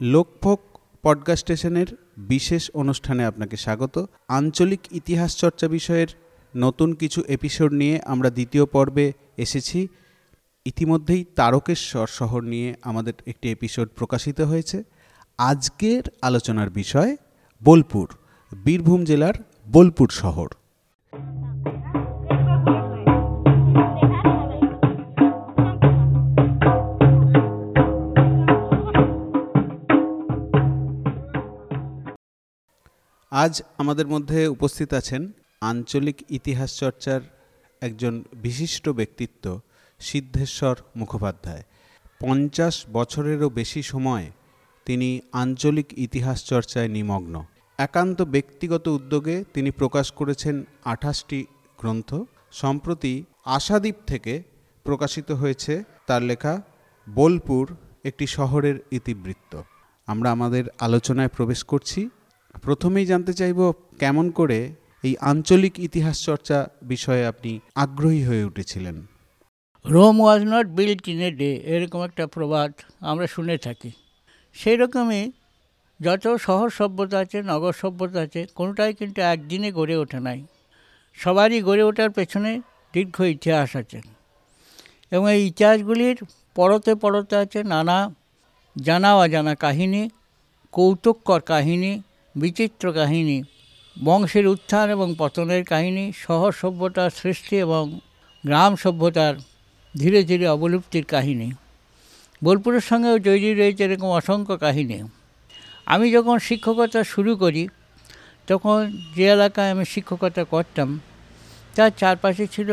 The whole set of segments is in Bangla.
লোকভোগ পডকাস্ট স্টেশনের বিশেষ অনুষ্ঠানে আপনাকে স্বাগত। আঞ্চলিক ইতিহাস চর্চা বিষয়ের নতুন কিছু এপিসোড নিয়ে আমরা দ্বিতীয় পর্বে এসেছি। ইতিমধ্যেই তারকেশ্বর শহর নিয়ে আমাদের একটি এপিসোড প্রকাশিত হয়েছে। আজকের আলোচনার বিষয় বোলপুর। বীরভূম জেলার বোলপুর শহর। আজ আমাদের মধ্যে উপস্থিত আছেন আঞ্চলিক ইতিহাস চর্চার একজন বিশিষ্ট ব্যক্তিত্ব সিদ্ধেশ্বর মুখোপাধ্যায়। পঞ্চাশ বছরেরও বেশি সময় তিনি আঞ্চলিক ইতিহাস চর্চায় নিমগ্ন। একান্ত ব্যক্তিগত উদ্যোগে তিনি প্রকাশ করেছেন আঠাশটি গ্রন্থ। সম্প্রতি আশাদ্বীপ থেকে প্রকাশিত হয়েছে তার লেখা বোলপুর, একটি শহরের ইতিবৃত্ত। আমরা আমাদের আলোচনায় প্রবেশ করছি। প্রথমেই জানতে চাইব কেমন করে এই আঞ্চলিক ইতিহাস চর্চা বিষয়ে আপনি আগ্রহী হয়ে উঠেছিলেন। Rome was not built in a day এরকম একটা প্রবাদ আমরা শুনে থাকি। সেই রকমই যত শহর সভ্যতা আছে, নগর সভ্যতা আছে, কোনোটাই কিন্তু একদিনে গড়ে ওঠে নাই। সবারই গড়ে ওঠার পেছনে দীর্ঘ ইতিহাস আছে। এবং এই ইতিহাসগুলির পরতে পরতে আছে নানা জানা অজানা কাহিনী, কৌতুককর কাহিনী, বিচিত্র কাহিনী, বংশের উত্থান এবং পতনের কাহিনী, শহর সভ্যতার সৃষ্টি এবং গ্রাম সভ্যতার ধীরে ধীরে অবলুপ্তির কাহিনী। বোলপুরের সঙ্গেও জড়িয়ে রয়েছে এরকম অসংখ্য কাহিনী। আমি যখন শিক্ষকতা শুরু করি, তখন যে এলাকায় আমি শিক্ষকতা করতাম, তার চারপাশে ছিল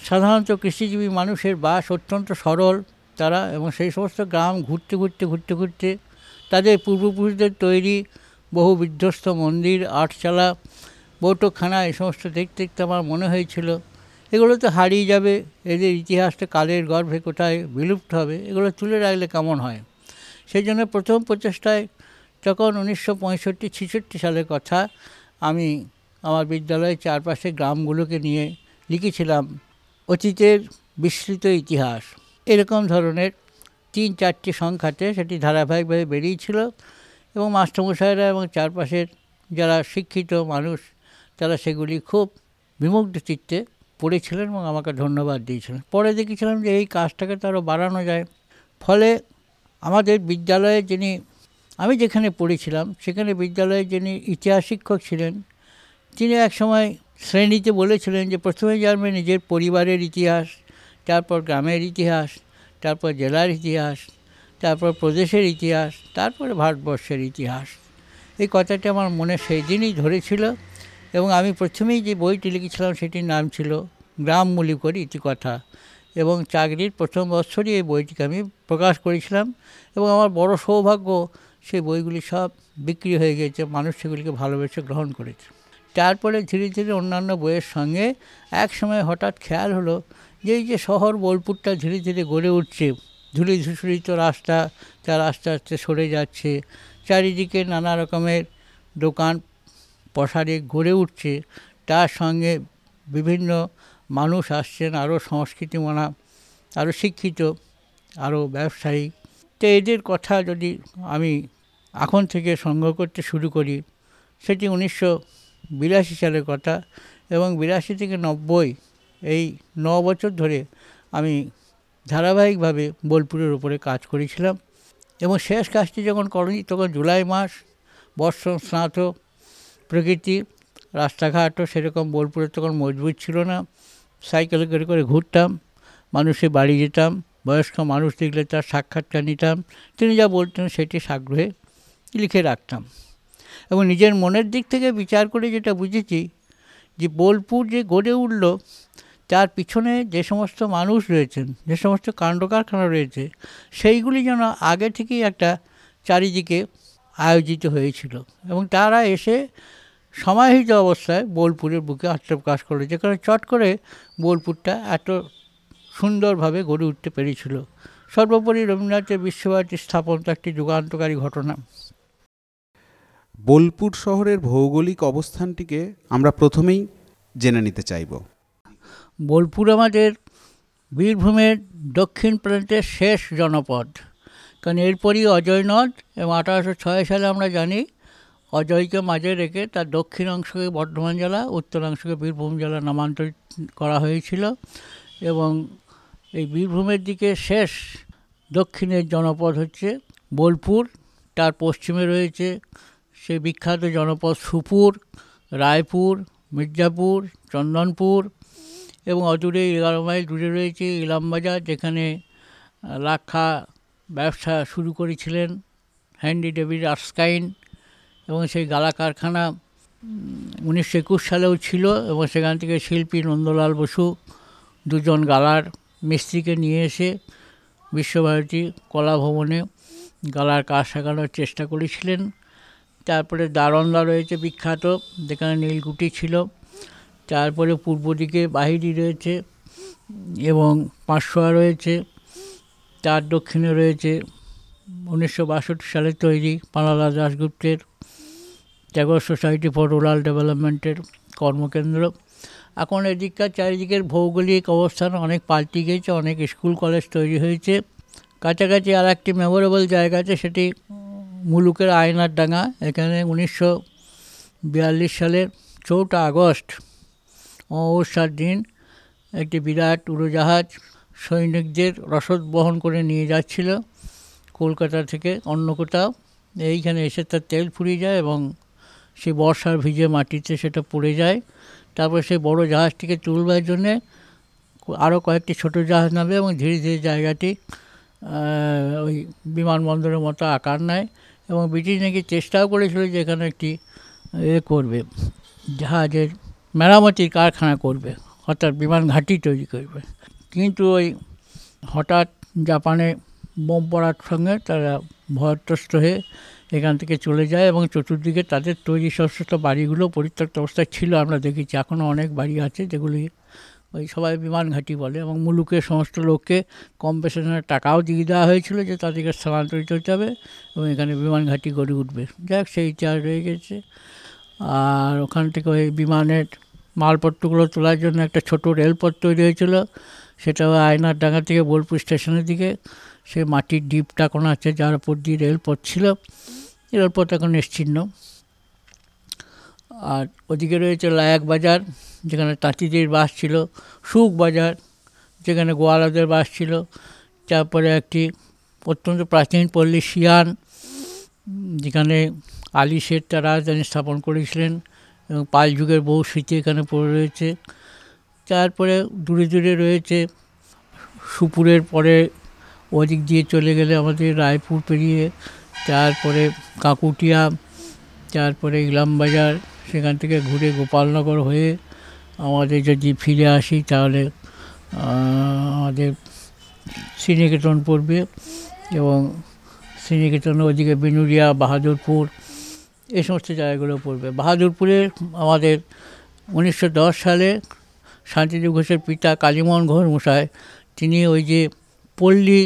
সাধারণত কৃষিজীবী মানুষের বাস অত্যন্ত সরল তারা এবং সেই সমস্ত গ্রাম ঘুরতে ঘুরতে ঘুরতে ঘুরতে তাদের পূর্বপুরুষদের তৈরি বহু বিধ্বস্ত মন্দির, আটচালা বৌঠকখানা এই সমস্ত দেখতে দেখতে আমার মনে হয়েছিল, এগুলো তো হারিয়ে যাবে, এদের ইতিহাসটা কালের গর্ভে কোথায় বিলুপ্ত হবে, এগুলো তুলে রাখলে কেমন হয়? সেই জন্য প্রথম প্রচেষ্টায় তখন উনিশশো পঁয়ষট্টি, ছেষট্টি সালের কথা আমি আমার বিদ্যালয়ের চারপাশে গ্রামগুলোকে নিয়ে লিখেছিলাম অতীতের বিস্তৃত ইতিহাস। এরকম ধরনের তিন চারটি সংখ্যাতে সেটি ধারাবাহিকভাবে বেরিয়েছিল এবং মাস্টারমশাইরা এবং চারপাশের যারা শিক্ষিত মানুষ, তারা সেগুলি খুব বিমুগ্ধ চিত্তে পড়েছিলেন এবং আমাকে ধন্যবাদ দিয়েছিলেন। পরে দেখেছিলাম যে এই কাজটাকে তো আরও বাড়ানো যায়। ফলে আমাদের বিদ্যালয়ে যিনি আমি যেখানে পড়েছিলাম, সেখানে বিদ্যালয়ে যিনি ইতিহাস শিক্ষক ছিলেন, তিনি এক সময় শ্রেণীতে বলেছিলেন যে, প্রথমে জানবে নিজের পরিবারের ইতিহাস, তারপর গ্রামের ইতিহাস, তারপর জেলার ইতিহাস, তারপর প্রদেশের ইতিহাস, তারপরে ভারতবর্ষের ইতিহাস। এই কথাটি আমার মনে সেই দিনই ধরেছিল এবং আমি প্রথমেই যে বইটি লিখেছিলাম সেটির নাম ছিল গ্রাম মূলিকর ইতিকথা এবং চাকরির প্রথম বছরই এই বইটিকে আমি প্রকাশ করেছিলাম এবং আমার বড় সৌভাগ্য সেই বইগুলি সব বিক্রি হয়ে গিয়েছে, মানুষ সেগুলিকে ভালোবেসে গ্রহণ করেছে। তারপরে ধীরে ধীরে অন্যান্য বইয়ের সঙ্গে এক সময় হঠাৎ খেয়াল হলো যে এই যে শহর বোলপুরটা ধীরে ধীরে গড়ে উঠছে, ধুলি ধূসরিত রাস্তা তার আস্তে আস্তে সরে যাচ্ছে, চারিদিকে নানা রকমের দোকান পসারে গড়ে উঠছে, তার সঙ্গে বিভিন্ন মানুষ আসছেন, আরও সংস্কৃতিমনা, আরও শিক্ষিত, আরও ব্যবসায়ী তো এদের কথা যদি আমি এখন থেকে সংগ্রহ করতে শুরু করি, সেটি উনিশশো বিরাশি সালের কথা এবং বিরাশি থেকে নব্বই এই ন বছর ধরে আমি ধারাবাহিকভাবে বোলপুরের উপরে কাজ করেছিলাম এবং শেষ কাজটি যখন করেনি, তখন জুলাই মাস বর্ষণ স্নাত, প্রকৃতি রাস্তাঘাটও সেরকম বোলপুরে তখন মজবুত ছিল না। সাইকেলে করে করে ঘুরতাম, মানুষের বাড়ি যেতাম বয়স্ক মানুষ দেখলে তার সাক্ষাৎকার নিতাম। তিনি যা বলতেন সেটি সাগ্রহে লিখে রাখতাম। এবং নিজের মনের দিক থেকে বিচার করে যেটা বুঝেছি যে বোলপুর যে গড়ে উঠল, তার পিছনে যে সমস্ত মানুষ রয়েছেন, যে সমস্ত কাণ্ড কারখানা রয়েছে, সেইগুলি যেন আগে থেকেই একটা চারিদিকে আয়োজিত হয়েছিল। এবং তারা এসে সমাহিত অবস্থায় বোলপুরের বুকে আত্মপ্রকাশ করল। যেখানে চট করে বোলপুরটা এত সুন্দরভাবে গড়ে উঠতে পেরেছিল। সর্বোপরি রবীন্দ্রনাথের বিশ্বভারতী স্থাপন তো একটি যুগান্তকারী ঘটনা। বোলপুর শহরের ভৌগোলিক অবস্থানটিকে আমরা প্রথমেই জেনে নিতে চাইব। বোলপুর আমাদের বীরভূমের দক্ষিণ প্রান্তের শেষ জনপদ। কারণ এরপরই অজয় নদ এবং আঠারোশো ছয় সালে আমরা জানি অজয়কে মাঝে রেখে তার দক্ষিণ অংশকে বর্ধমান জেলা উত্তরাংশকে বীরভূম জেলা নামান্তরিত করা হয়েছিল এবং এই বীরভূমের দিকে শেষ, দক্ষিণের জনপদ হচ্ছে বোলপুর, তার পশ্চিমে রয়েছে সেই বিখ্যাত জনপদ সুপুর, রায়পুর, মির্জাপুর, চন্দনপুর এবং অদূরে এগারো মাইল দূরে রয়েছে ইলামবাজার যেখানে লাক্ষা ব্যবসা শুরু করেছিলেন হ্যান্ডি ডেভিড আর্সকাইন এবং সেই গালা কারখানা উনিশশো একুশ সালেও ছিল এবং সেখান থেকে শিল্পী নন্দলাল বসু, দুজন গালার মিস্ত্রিকে নিয়ে এসে বিশ্বভারতী কলা ভবনে গালার কাজ শেখানোর চেষ্টা করেছিলেন। তারপরে দারন্দা রয়েছে বিখ্যাত, যেখানে নীলকুঠি ছিল। তারপরে পূর্ব দিকে বাহিরি রয়েছে এবং পাঁচশোয়া রয়েছে। তার দক্ষিণে রয়েছে উনিশশো বাষট্টি সালে তৈরি পানালা দাশগুপ্তের ট্যাগর সোসাইটি ফর রুরাল ডেভেলপমেন্টের কর্মকেন্দ্র। এখন এদিককার চারিদিকের ভৌগোলিক অবস্থান অনেক পাল্টে গিয়েছে, অনেক স্কুল, কলেজ তৈরি হয়েছে। কাছাকাছি আর একটি মেমোরেবল জায়গা আছে, সেটি মুলুকের আয়নার ডাঙ্গা এখানে উনিশশো বিয়াল্লিশ সালের চৌঠা আগস্ট, অমাবস্যার দিন একটি বিরাট উড়োজাহাজ সৈনিকদের রসদ বহন করে নিয়ে যাচ্ছিল কলকাতা থেকে অন্য কোথাও। এইখানে এসে তার তেল ফুরিয়ে যায় এবং সে বর্ষার ভিজে মাটিতে সেটা পড়ে যায়। তারপর সেই বড় জাহাজটিকে তুলবার জন্যে আরও কয়েকটি ছোট জাহাজ নামে এবং ধীরে ধীরে জায়গাটি ওই বিমানবন্দরের মতো আকার নেয় এবং ব্রিটিশ নাকি চেষ্টাও করেছিল যে এখানে একটি এ করবে, জাহাজের মেরামতির কারখানা করবে, অর্থাৎ বিমান ঘাঁটি তৈরি করবে। কিন্তু ওই হঠাৎ জাপানে বোম পড়ার সঙ্গে তারা ভয়ত্রস্ত হয়ে এখান থেকে চলে যায় এবং চতুর্দিকে তাদের তৈরি সমস্ত বাড়িগুলো পরিত্যক্ত অবস্থায় ছিল, আমরা দেখেছি। এখনও অনেক বাড়ি আছে যেগুলি ওই সবাই বিমান ঘাঁটি বলে এবং মুলুকের সমস্ত লোককে কম্পেশনের টাকাও দিয়ে দেওয়া হয়েছিল যে তাদেরকে স্থানান্তরিত হতে হবে এবং এখানে বিমান ঘাঁটি গড়ে উঠবে। যাক, সেই ইতিহাস রয়ে গেছে। আর ওখান থেকে ওই বিমানের মালপত্রগুলো তোলার জন্য একটা ছোট রেলপথ তৈরি হয়েছিল। সেটা আয়নার ডাঙ্গা থেকে বোলপুর স্টেশনের দিকে। সে মাটির ডিপটা কোনো আছে যার উপর দিয়ে রেলপথ ছিল। রেলপথ এখন নিশ্চিহ্ন। আর ওদিকে রয়েছে লায়াক বাজার, যেখানে তাঁতিদের বাস ছিল, সুখ বাজার, যেখানে গোয়ালাদের বাস ছিল। তারপরে একটি অত্যন্ত প্রাচীন পল্লী শিয়ান, যেখানে আলী শের তার রাজধানী স্থাপন করেছিলেন এবং পাল যুগের বহু স্মৃতি এখানে পড়ে রয়েছে। তারপরে দূরে দূরে রয়েছে সুপুরের পরে ওদিক দিয়ে চলে গেলে আমাদের রায়পুর পেরিয়ে তারপরে কাকুটিয়া, তারপরে ইলামবাজার সেখান থেকে ঘুরে গোপালনগর হয়ে আমাদের যদি ফিরে আসি তাহলে আমাদের শ্রীনিকেতন পড়বে এবং শ্রীনিকেতনের ওদিকে বিনুরিয়া, বাহাদুরপুর এই সমস্ত জায়গাগুলো পড়বে। বাহাদুরপুরে আমাদের উনিশশো দশ সালে শান্তিদেব ঘোষের পিতা কালীমোহন ঘোষ মশাই, তিনি ওই যে পল্লী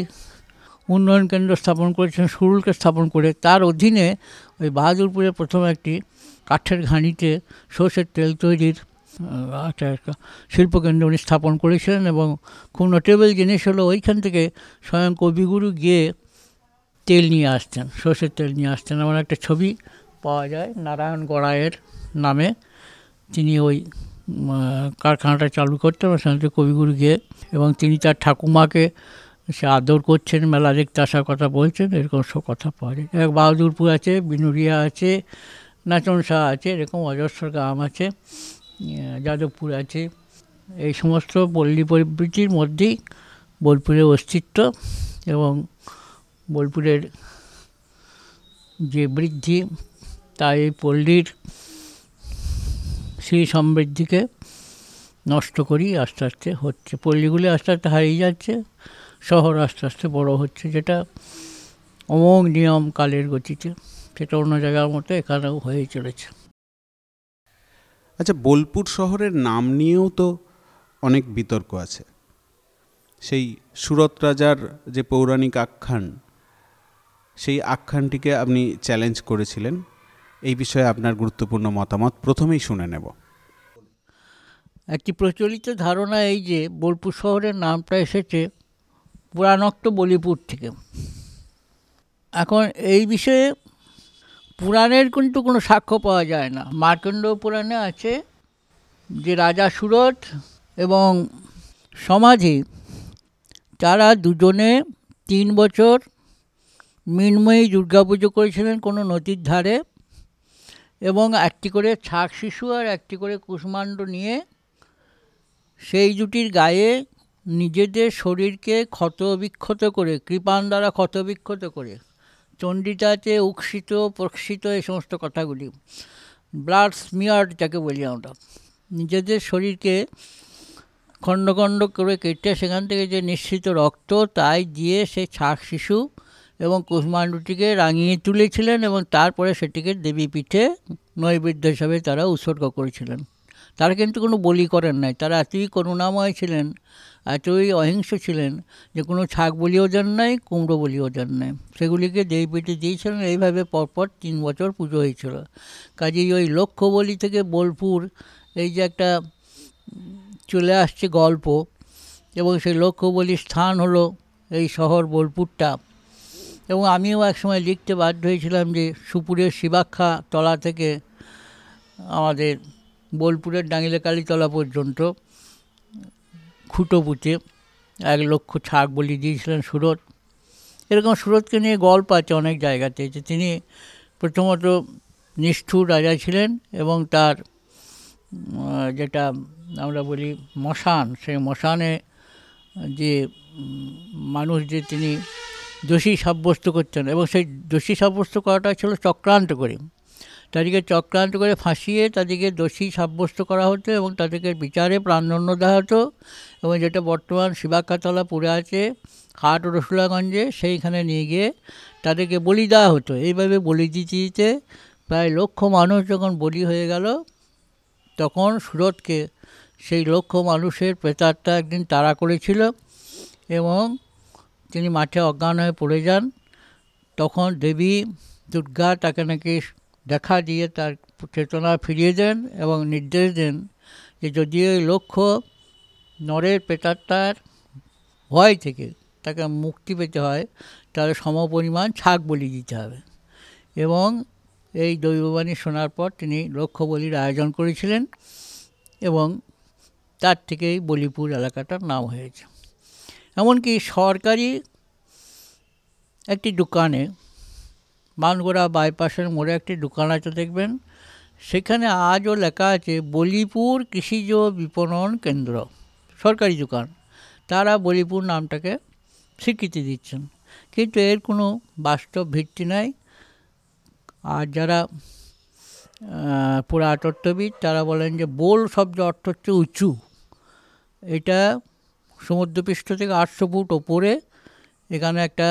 উন্নয়ন কেন্দ্র স্থাপন করেছেন, সুরুলকে স্থাপন করে তার অধীনে ওই বাহাদুরপুরে প্রথম একটি কাঠের ঘানিতে সর্ষের তেল তৈরির একটা শিল্পকেন্দ্র উনি স্থাপন করেছিলেন এবং খুব নোটেবল জিনিস হলো ওইখান থেকে স্বয়ং কবিগুরু গিয়ে তেল নিয়ে আসতেন, সর্ষের তেল নিয়ে আসতেন। এমন একটা ছবি পাওয়া যায়, নারায়ণ গড়াইয়ের নামে। তিনি ওই কারখানাটা চালু করতেন সেখান থেকে কবিগুরু গিয়ে এবং তিনি তার ঠাকুমাকে সে আদর করছেন মেলা দেখতে আসার কথা বলছেন, এরকম সব কথা পাওয়া যায় বাহাদুরপুর আছে, বিনুরিয়া আছে, নাচন শাহ আছে, এরকম অজস্র গ্রাম আছে যাদবপুর আছে। এই সমস্ত পল্লী পরিবৃতির মধ্যেই বোলপুরের অস্তিত্ব এবং বোলপুরের যে বৃদ্ধি, তা এই পল্লীর সেই সমৃদ্ধিকে নষ্ট করি আস্তে আস্তে হচ্ছে। পল্লীগুলি আস্তে আস্তে হারিয়ে যাচ্ছে। শহর আস্তে আস্তে বড় হচ্ছে যেটা অমোঘ নিয়ম কালের গতিতে সেটা অন্য জায়গার মতো এখানেও হয়ে চলেছে। আচ্ছা বোলপুর শহরের নাম নিয়েও তো অনেক বিতর্ক আছে। সেই সুরত রাজার যে পৌরাণিক আখ্যান সেই আখ্যানটিকে আপনি চ্যালেঞ্জ করেছিলেন। এই বিষয়ে আপনার গুরুত্বপূর্ণ মতামত প্রথমেই শুনে নেব। একটি প্রচলিত ধারণা এই যে বোলপুর শহরের নামটা এসেছে পুরাণোক্ত বলিপুর থেকে। এখন এই বিষয়ে পুরাণের কিন্তু কোনো সাক্ষ্য পাওয়া যায় না। মার্কণ্ড পুরাণে আছে যে রাজা সুরত এবং সমাধি তারা দুজনে তিন বছর মৃন্ময়ী দুর্গাপুজো করেছিলেন কোনো নদীর ধারে এবং একটি করে ছাক শিশু আর একটি করে কুষ্মাণ্ড নিয়ে সেই জুটির গায়ে নিজেদের শরীরকে ক্ষতবিক্ষত করে, কৃপান দ্বারা ক্ষতবিক্ষত করে চণ্ডিতাতে উৎসিত প্রক্ষিত এই সমস্ত কথাগুলি। ব্লাড স্মিয়ার্ড যাকে বলি আমরা। নিজেদের শরীরকে খণ্ড খণ্ড করে কেটে সেখান থেকে যে নিঃসৃত রক্ত, তাই দিয়ে সে ছাক শিশু এবং কুষ্মাণ্ডুটিকে রাঙিয়ে তুলেছিলেন এবং তারপরে সেটিকে দেবী পিঠে নৈবেদ্য হিসাবে তারা উৎসর্গ করেছিলেন। তারা কিন্তু কোনো বলি করেন নাই। তারা এতই করুণাময় ছিলেন, এতই অহিংস ছিলেন যে কোনো ছাগ বলিও দেন নাই, কুমড়ো বলিও দেন নাই। সেগুলিকে দেই পিঠে দিয়েছিলেন, এইভাবে পরপর তিন বছর পুজো হয়েছিল। কাজেই ওই লক্ষ্য বলি থেকে বোলপুর এই যে একটা চলে আসছে গল্প, এবং সেই লক্ষ্য বলির স্থান হলো এই শহর বোলপুরটা। এবং আমিও একসময় লিখতে বাধ্য হয়েছিলাম যে সুপুরের শিবাক্ষা তলা থেকে আমাদের বোলপুরের ডাঙ্গিলে কালীতলা পর্যন্ত খুঁটো পুঁতে এক লক্ষ ছাগ বলি দিয়েছিলেন সুরত। এরকম সুরতকে নিয়ে গল্প আছে অনেক জায়গাতে যে তিনি প্রথমত নিষ্ঠুর রাজা ছিলেন এবং তার যেটা আমরা বলি মশান, সেই মশানে যে মানুষ যে তিনি দোষী সাব্যস্ত করতেন এবং সেই দোষী সাব্যস্ত করাটা ছিল চক্রান্ত করে। তাদেরকে চক্রান্ত করে ফাঁসিয়ে তাদেরকে দোষী সাব্যস্ত করা হতো এবং তাদেরকে বিচারে প্রাণদণ্ড দেওয়া হতো। এবং যেটা বর্তমান শিবাকাতলা পড়ে আছে হাট রসুলাগঞ্জে, সেইখানে নিয়ে গিয়ে তাদেরকে বলি দেওয়া হতো। এইভাবে বলি দিতে দিতে প্রায় লক্ষ মানুষ যখন বলি হয়ে গেল, তখন সুরতকে সেই লক্ষ মানুষের প্রেতারটা একদিন তাড়া করেছিল এবং তিনি মাঠে অজ্ঞান হয়ে পড়ে যান। তখন দেবী দুর্গা তাকে নাকি দেখা দিয়ে তার চেতনা ফিরিয়ে দেন এবং নির্দেশ দেন যে যদি ওই লক্ষ্য নরের প্রেতাত্মার ভয় থেকে তাকে মুক্তি পেতে হয়, তাহলে সমপরিমাণ ছাগ বলি দিতে হবে। এবং এই দৈববাণী শোনার পর তিনি লক্ষ্য বলির আয়োজন করেছিলেন এবং তার থেকেই বলিপুর এলাকাটার নাম হয়েছে। এমনকি সরকারি একটি দোকানে মানগোড়া বাইপাসের মোড়ে একটি দোকান আছে দেখবেন। সেখানে আজও লেখা আছে, বলিপুর কৃষিজ বিপণন কেন্দ্র, সরকারি দোকান। তারা বলিপুর নামটাকে স্বীকৃতি দিচ্ছেন। কিন্তু এর কোনো বাস্তব ভিত্তি নাই। আর যারা পুরাতত্ত্ববিদ, তারা বলেন যে বোল শব্দ অর্থ হচ্ছে উঁচু। এটা সমুদ্রপৃষ্ঠ থেকে আটশো ফুট ওপরে এখানে একটা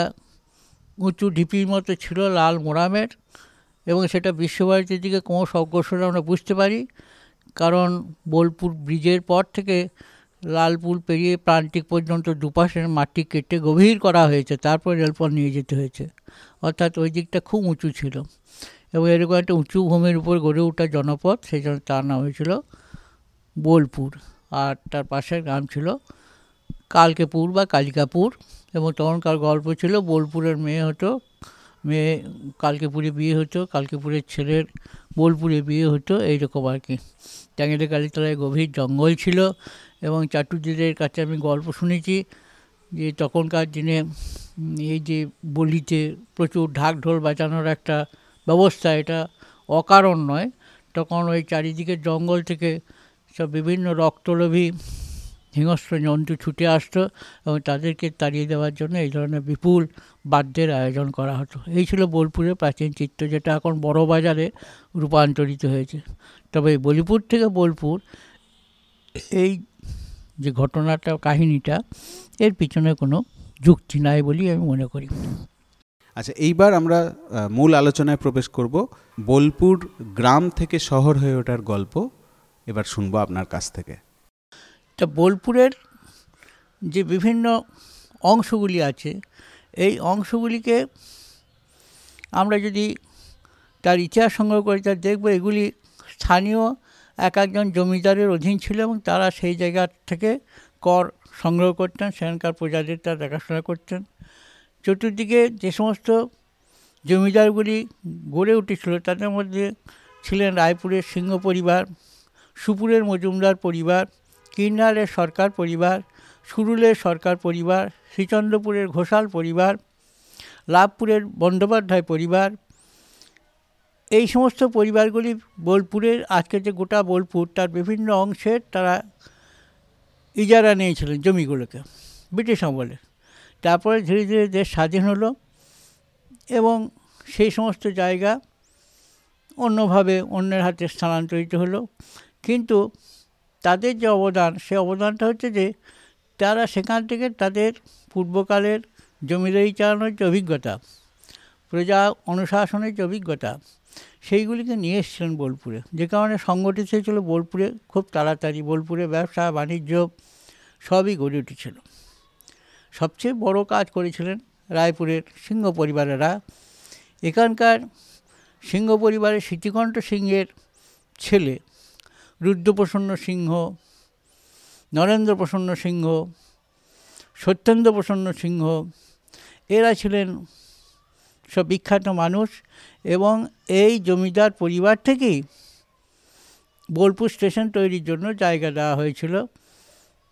উঁচু ঢিপির মতো ছিল লাল মোরামের এবং সেটা বিশ্বভারতীর দিকে ক্রমশ অগ্রসর আমরা বুঝতে পারি। কারণ বোলপুর ব্রিজের পর থেকে লালপুল পেরিয়ে প্রান্তিক পর্যন্ত দুপাশের মাটি কেটে গভীর করা হয়েছে, তারপর রেলপথ নিয়ে যেতে হয়েছে। অর্থাৎ ওই দিকটা খুব উঁচু ছিল এবং এরকম একটা উঁচু ভূমির উপর গড়ে ওঠা জনপদ সেই জন্য তার নাম হয়েছিল বোলপুর। আর তার পাশের গ্রাম ছিল কালকেপুর বা কালিকাপুর। এবং তখনকার গল্প ছিল বোলপুরের মেয়ে হতো, মেয়ে কালকেপুরে বিয়ে হতো, কালকেপুরের ছেলের বোলপুরে বিয়ে হতো, এইরকম আর কি। ট্যাঙ্গেলে কালীতলায় গভীর জঙ্গল ছিল এবং চাটুর্যদের কাছে আমি গল্প শুনেছি যে তখনকার দিনে এই যে বলিতে প্রচুর ঢাক ঢোল বাজানোর একটা ব্যবস্থা, এটা অকারণ নয়। তখন ওই চারিদিকে জঙ্গল থেকে সব বিভিন্ন রক্তলোভী হিংস্র জন্তু ছুটে আসতো এবং তাদেরকে তাড়িয়ে দেওয়ার জন্য এই ধরনের বিপুল বাদ্যের আয়োজন করা হতো। এই ছিল বোলপুরের প্রাচীন চিত্র যেটা এখন বড় বাজারে রূপান্তরিত হয়েছে। তবে বলিপুর থেকে বোলপুর এই যে ঘটনাটা, কাহিনীটা, এর পিছনে কোনো যুক্তি নাই বলি আমি মনে করি। আচ্ছা এইবার আমরা মূল আলোচনায় প্রবেশ করব বোলপুর গ্রাম থেকে শহর হয়ে ওঠার গল্প। এবার শুনব আপনার কাছ থেকে। তা বোলপুরের যে বিভিন্ন অংশগুলি আছে, এই অংশগুলিকে আমরা যদি তার ইতিহাস সংগ্রহ করি তার দেখব এগুলি স্থানীয় এক একজন জমিদারের অধীন ছিল এবং তারা সেই জায়গা থেকে কর সংগ্রহ করতেন, সেখানকার প্রজাদের তারা দেখাশোনা করতেন। চতুর্দিকে যে সমস্ত জমিদারগুলি গড়ে উঠেছিল, তাদের মধ্যে ছিলেন রায়পুরের সিংহ পরিবার, সুপুরের মজুমদার পরিবার কিন্নারের সরকার পরিবার সুরুলের সরকার পরিবার, শ্রীচন্দ্রপুরের ঘোষাল পরিবার, লাভপুরের বন্দ্যোপাধ্যায় পরিবার, এই সমস্ত পরিবারগুলি বোলপুরের আজকে যে গোটা বোলপুর, তার বিভিন্ন অংশের তারা ইজারা নিয়েছিলেন জমিগুলোকে, ব্রিটিশ আমলে। তারপরে ধীরে ধীরে দেশ স্বাধীন হলো এবং সেই সমস্ত জায়গা অন্যভাবে অন্যের হাতে স্থানান্তরিত হলো। কিন্তু তাদের যে অবদান, সে অবদানটা হচ্ছে যে তারা সেখান থেকে তাদের পূর্বকালের জমিদারি চালানোর যে অভিজ্ঞতা, প্রজা অনুশাসনের যে অভিজ্ঞতা, সেইগুলিকে নিয়ে এসেছিলেন বোলপুরে। যে কারণে সংগঠিত হয়েছিল বোলপুরে খুব তাড়াতাড়ি। বোলপুরে ব্যবসা, বাণিজ্য সবই গড়ে উঠেছিল। সবচেয়ে বড় কাজ করেছিলেন রায়পুরের সিংহ পরিবারেরা। এখানকার সিংহ পরিবারের স্মৃতিকণ্ঠ সিংহের ছেলে রুদ্রপ্রসন্ন সিংহ নরেন্দ্র প্রসন্ন সিংহ সত্যেন্দ্র প্রসন্ন সিংহ, এরা ছিলেন সব বিখ্যাত মানুষ এবং এই জমিদার পরিবার থেকেই বোলপুর স্টেশন তৈরির জন্য জায়গা দেওয়া হয়েছিল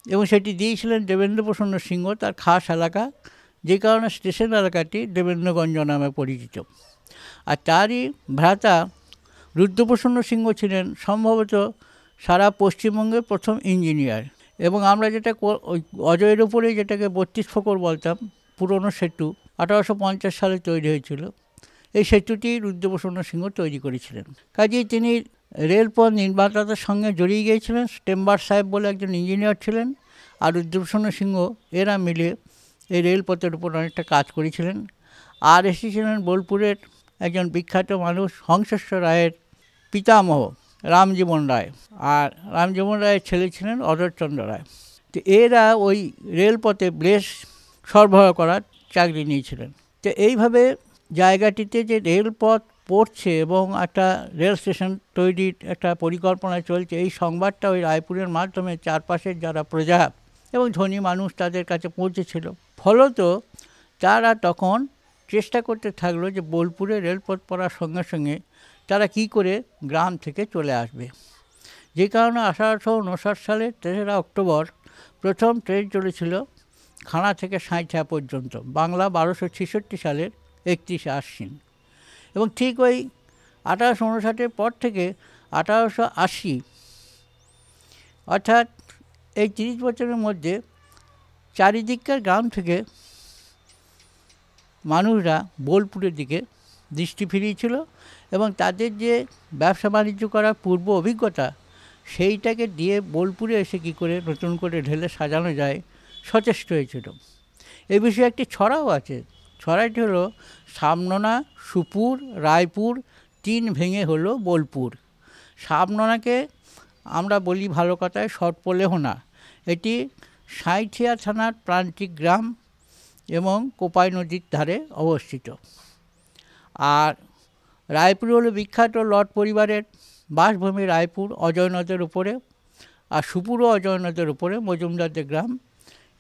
এবং সেটি দিয়েছিলেন দেবেন্দ্র প্রসন্ন সিংহ, তার খাস এলাকা, যে কারণে স্টেশন এলাকাটি দেবেন্দ্রগঞ্জ নামে পরিচিত। আর তারই ভ্রাতা রুদ্রপ্রসন্ন সিংহ ছিলেন, সম্ভবত সারা পশ্চিমবঙ্গের প্রথম ইঞ্জিনিয়ার। এবং আমরা যেটা অজয়ের উপরে যেটাকে বত্রিশ ফকর বলতাম, পুরনো সেতু, আঠারোশো পঞ্চাশ সালে তৈরি হয়েছিল। এই সেতুটি রুদ্রপ্রসন্ন সিংহ তৈরি করেছিলেন। কাজেই তিনি রেলপথ নির্মাতাদের সঙ্গে জড়িয়ে গিয়েছিলেন। স্টেম্বার সাহেব বলে একজন ইঞ্জিনিয়ার ছিলেন আর রুদ্রপ্রসন্ন সিংহ, এরা মিলে এই রেলপথের উপর অনেকটা কাজ করেছিলেন। আর এসেছিলেন বোলপুরের একজন বিখ্যাত মানুষ, হংসেশ্বর রায়ের পিতামহ। রামজীবন রায়। আর রামজীবন রায়ের ছেলে ছিলেন অধরচন্দ্র রায়। তো এরা ওই রেলপথে ব্লেস সরবরাহ করার চাকরি নিয়েছিলেন। তো এইভাবে জায়গাটিতে যে রেলপথ পড়ছে এবং একটা রেল স্টেশন তৈরির একটা পরিকল্পনা চলছে, এই সংবাদটা ওই রায়পুরের মাধ্যমে চারপাশের যারা প্রজা এবং ধনী মানুষ তাদের কাছে পৌঁছেছিল। ফলত তারা তখন চেষ্টা করতে থাকল যে বোলপুরে রেলপথ পড়ার সঙ্গে সঙ্গে তারা কি করে গ্রাম থেকে চলে আসবে? যে কারণে আঠারোশো উনষাট সালের তেসরা অক্টোবর প্রথম ট্রেন চলেছিল খানা থেকে সাঁইথা পর্যন্ত। বাংলা বারোশো ছেষট্টি সালের একত্রিশে আশ্বিন। এবং ঠিক ওই আঠারোশো উনষাটের পর থেকে আঠারোশো আশি, অর্থাৎ এই তিরিশ বছরের মধ্যে চারিদিককার গ্রাম থেকে মানুষরা বোলপুরের দিকে দৃষ্টি ফিরিয়েছিল এবং তাদের যে ব্যবসা বাণিজ্য করার পূর্ব অভিজ্ঞতা, সেইটাকে দিয়ে বোলপুরে এসে কী করে নতুন করে ঢেলে সাজানো যায়, সচেষ্ট হয়েছিল। এ বিষয়ে একটি ছড়াও আছে। ছড়াটি হলো, সামননা, সুপুর, রায়পুর তিন ভেঙে হলো বোলপুর। সামননাকে আমরা বলি ভালো কথায় সটপলেহনা। এটি সাঁইথিয়া থানার প্রান্তিক গ্রাম এবং কোপাই নদীর ধারে অবস্থিত। আর রায়পুর হলো বিখ্যাত লট পরিবারের বাসভূমি রায়পুর অজয় নদের উপরে আর সুপুরও অজয় নদের উপরে মজুমদারদের গ্রাম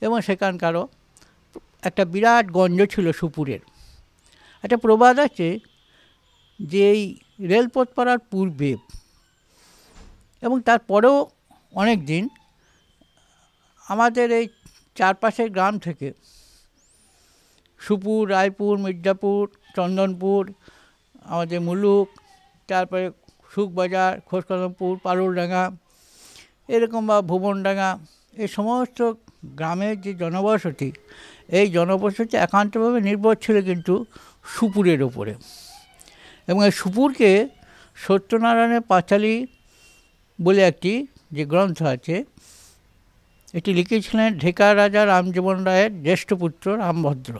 এবং সেখানকারও একটা বিরাট গঞ্জ ছিল সুপুরের। একটা প্রবাদ আছে যে এই রেলপথ পাড়ার পূর্বে এবং তারপরেও অনেক দিন আমাদের এই চারপাশের গ্রাম থেকে সুপুর, রায়পুর, মির্জাপুর, চন্দনপুর আমাদের মুলুক, তারপরে সুখবাজার খোসকদমপুর পারুলডাঙ্গা, এরকম বা ভুবনডাঙ্গা, এই সমস্ত গ্রামের যে জনবসতি, এই জনবসতি একান্তভাবে নির্ভর ছিল কিন্তু সুপুরের ওপরে এবং এই সুপুরকে সত্যনারায়ণের পাঁচালী বলে একটি যে গ্রন্থ আছে, এটি লিখেছিলেন ঢেকা রাজা রামজীবন রায়ের জ্যেষ্ঠ পুত্র রামভদ্র।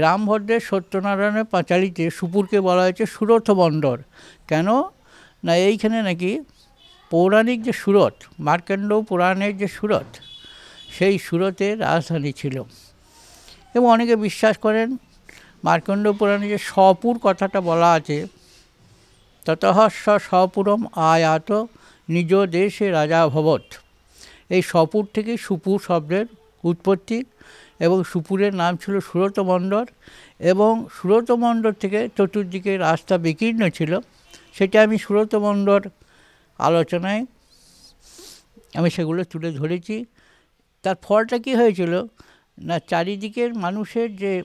রামভদ্রের সত্যনারায়ণের পাঁচালিতে সুপুরকে বলা হয়েছে সুরথ বন্দর। কেন? না, এইখানে নাকি পৌরাণিক যে সুরত মার্কেন্ড পুরাণের যে সুরত সেই সুরতের রাজধানী ছিল। এবং অনেকে বিশ্বাস করেন, মার্কণ্ড পুরাণে যে সপুর কথাটা বলা আছে ততহস্য স্বপুরম আয়াত নিজ দেশে রাজা ভবত এই সপুর থেকে সুপুর শব্দের উৎপত্তি। এবং সুপুরের নাম ছিল সুরতমণ্ডর এবং সুরতমণ্ডর থেকে চতুর্দিকে রাস্তা বিকীর্ণ ছিল। সেটা আমি সুরতমণ্ডর আলোচনায় আমি সেগুলো তুলে ধরেছি। তার ফলটা কী হয়েছিল? না, চারিদিকের মানুষের যে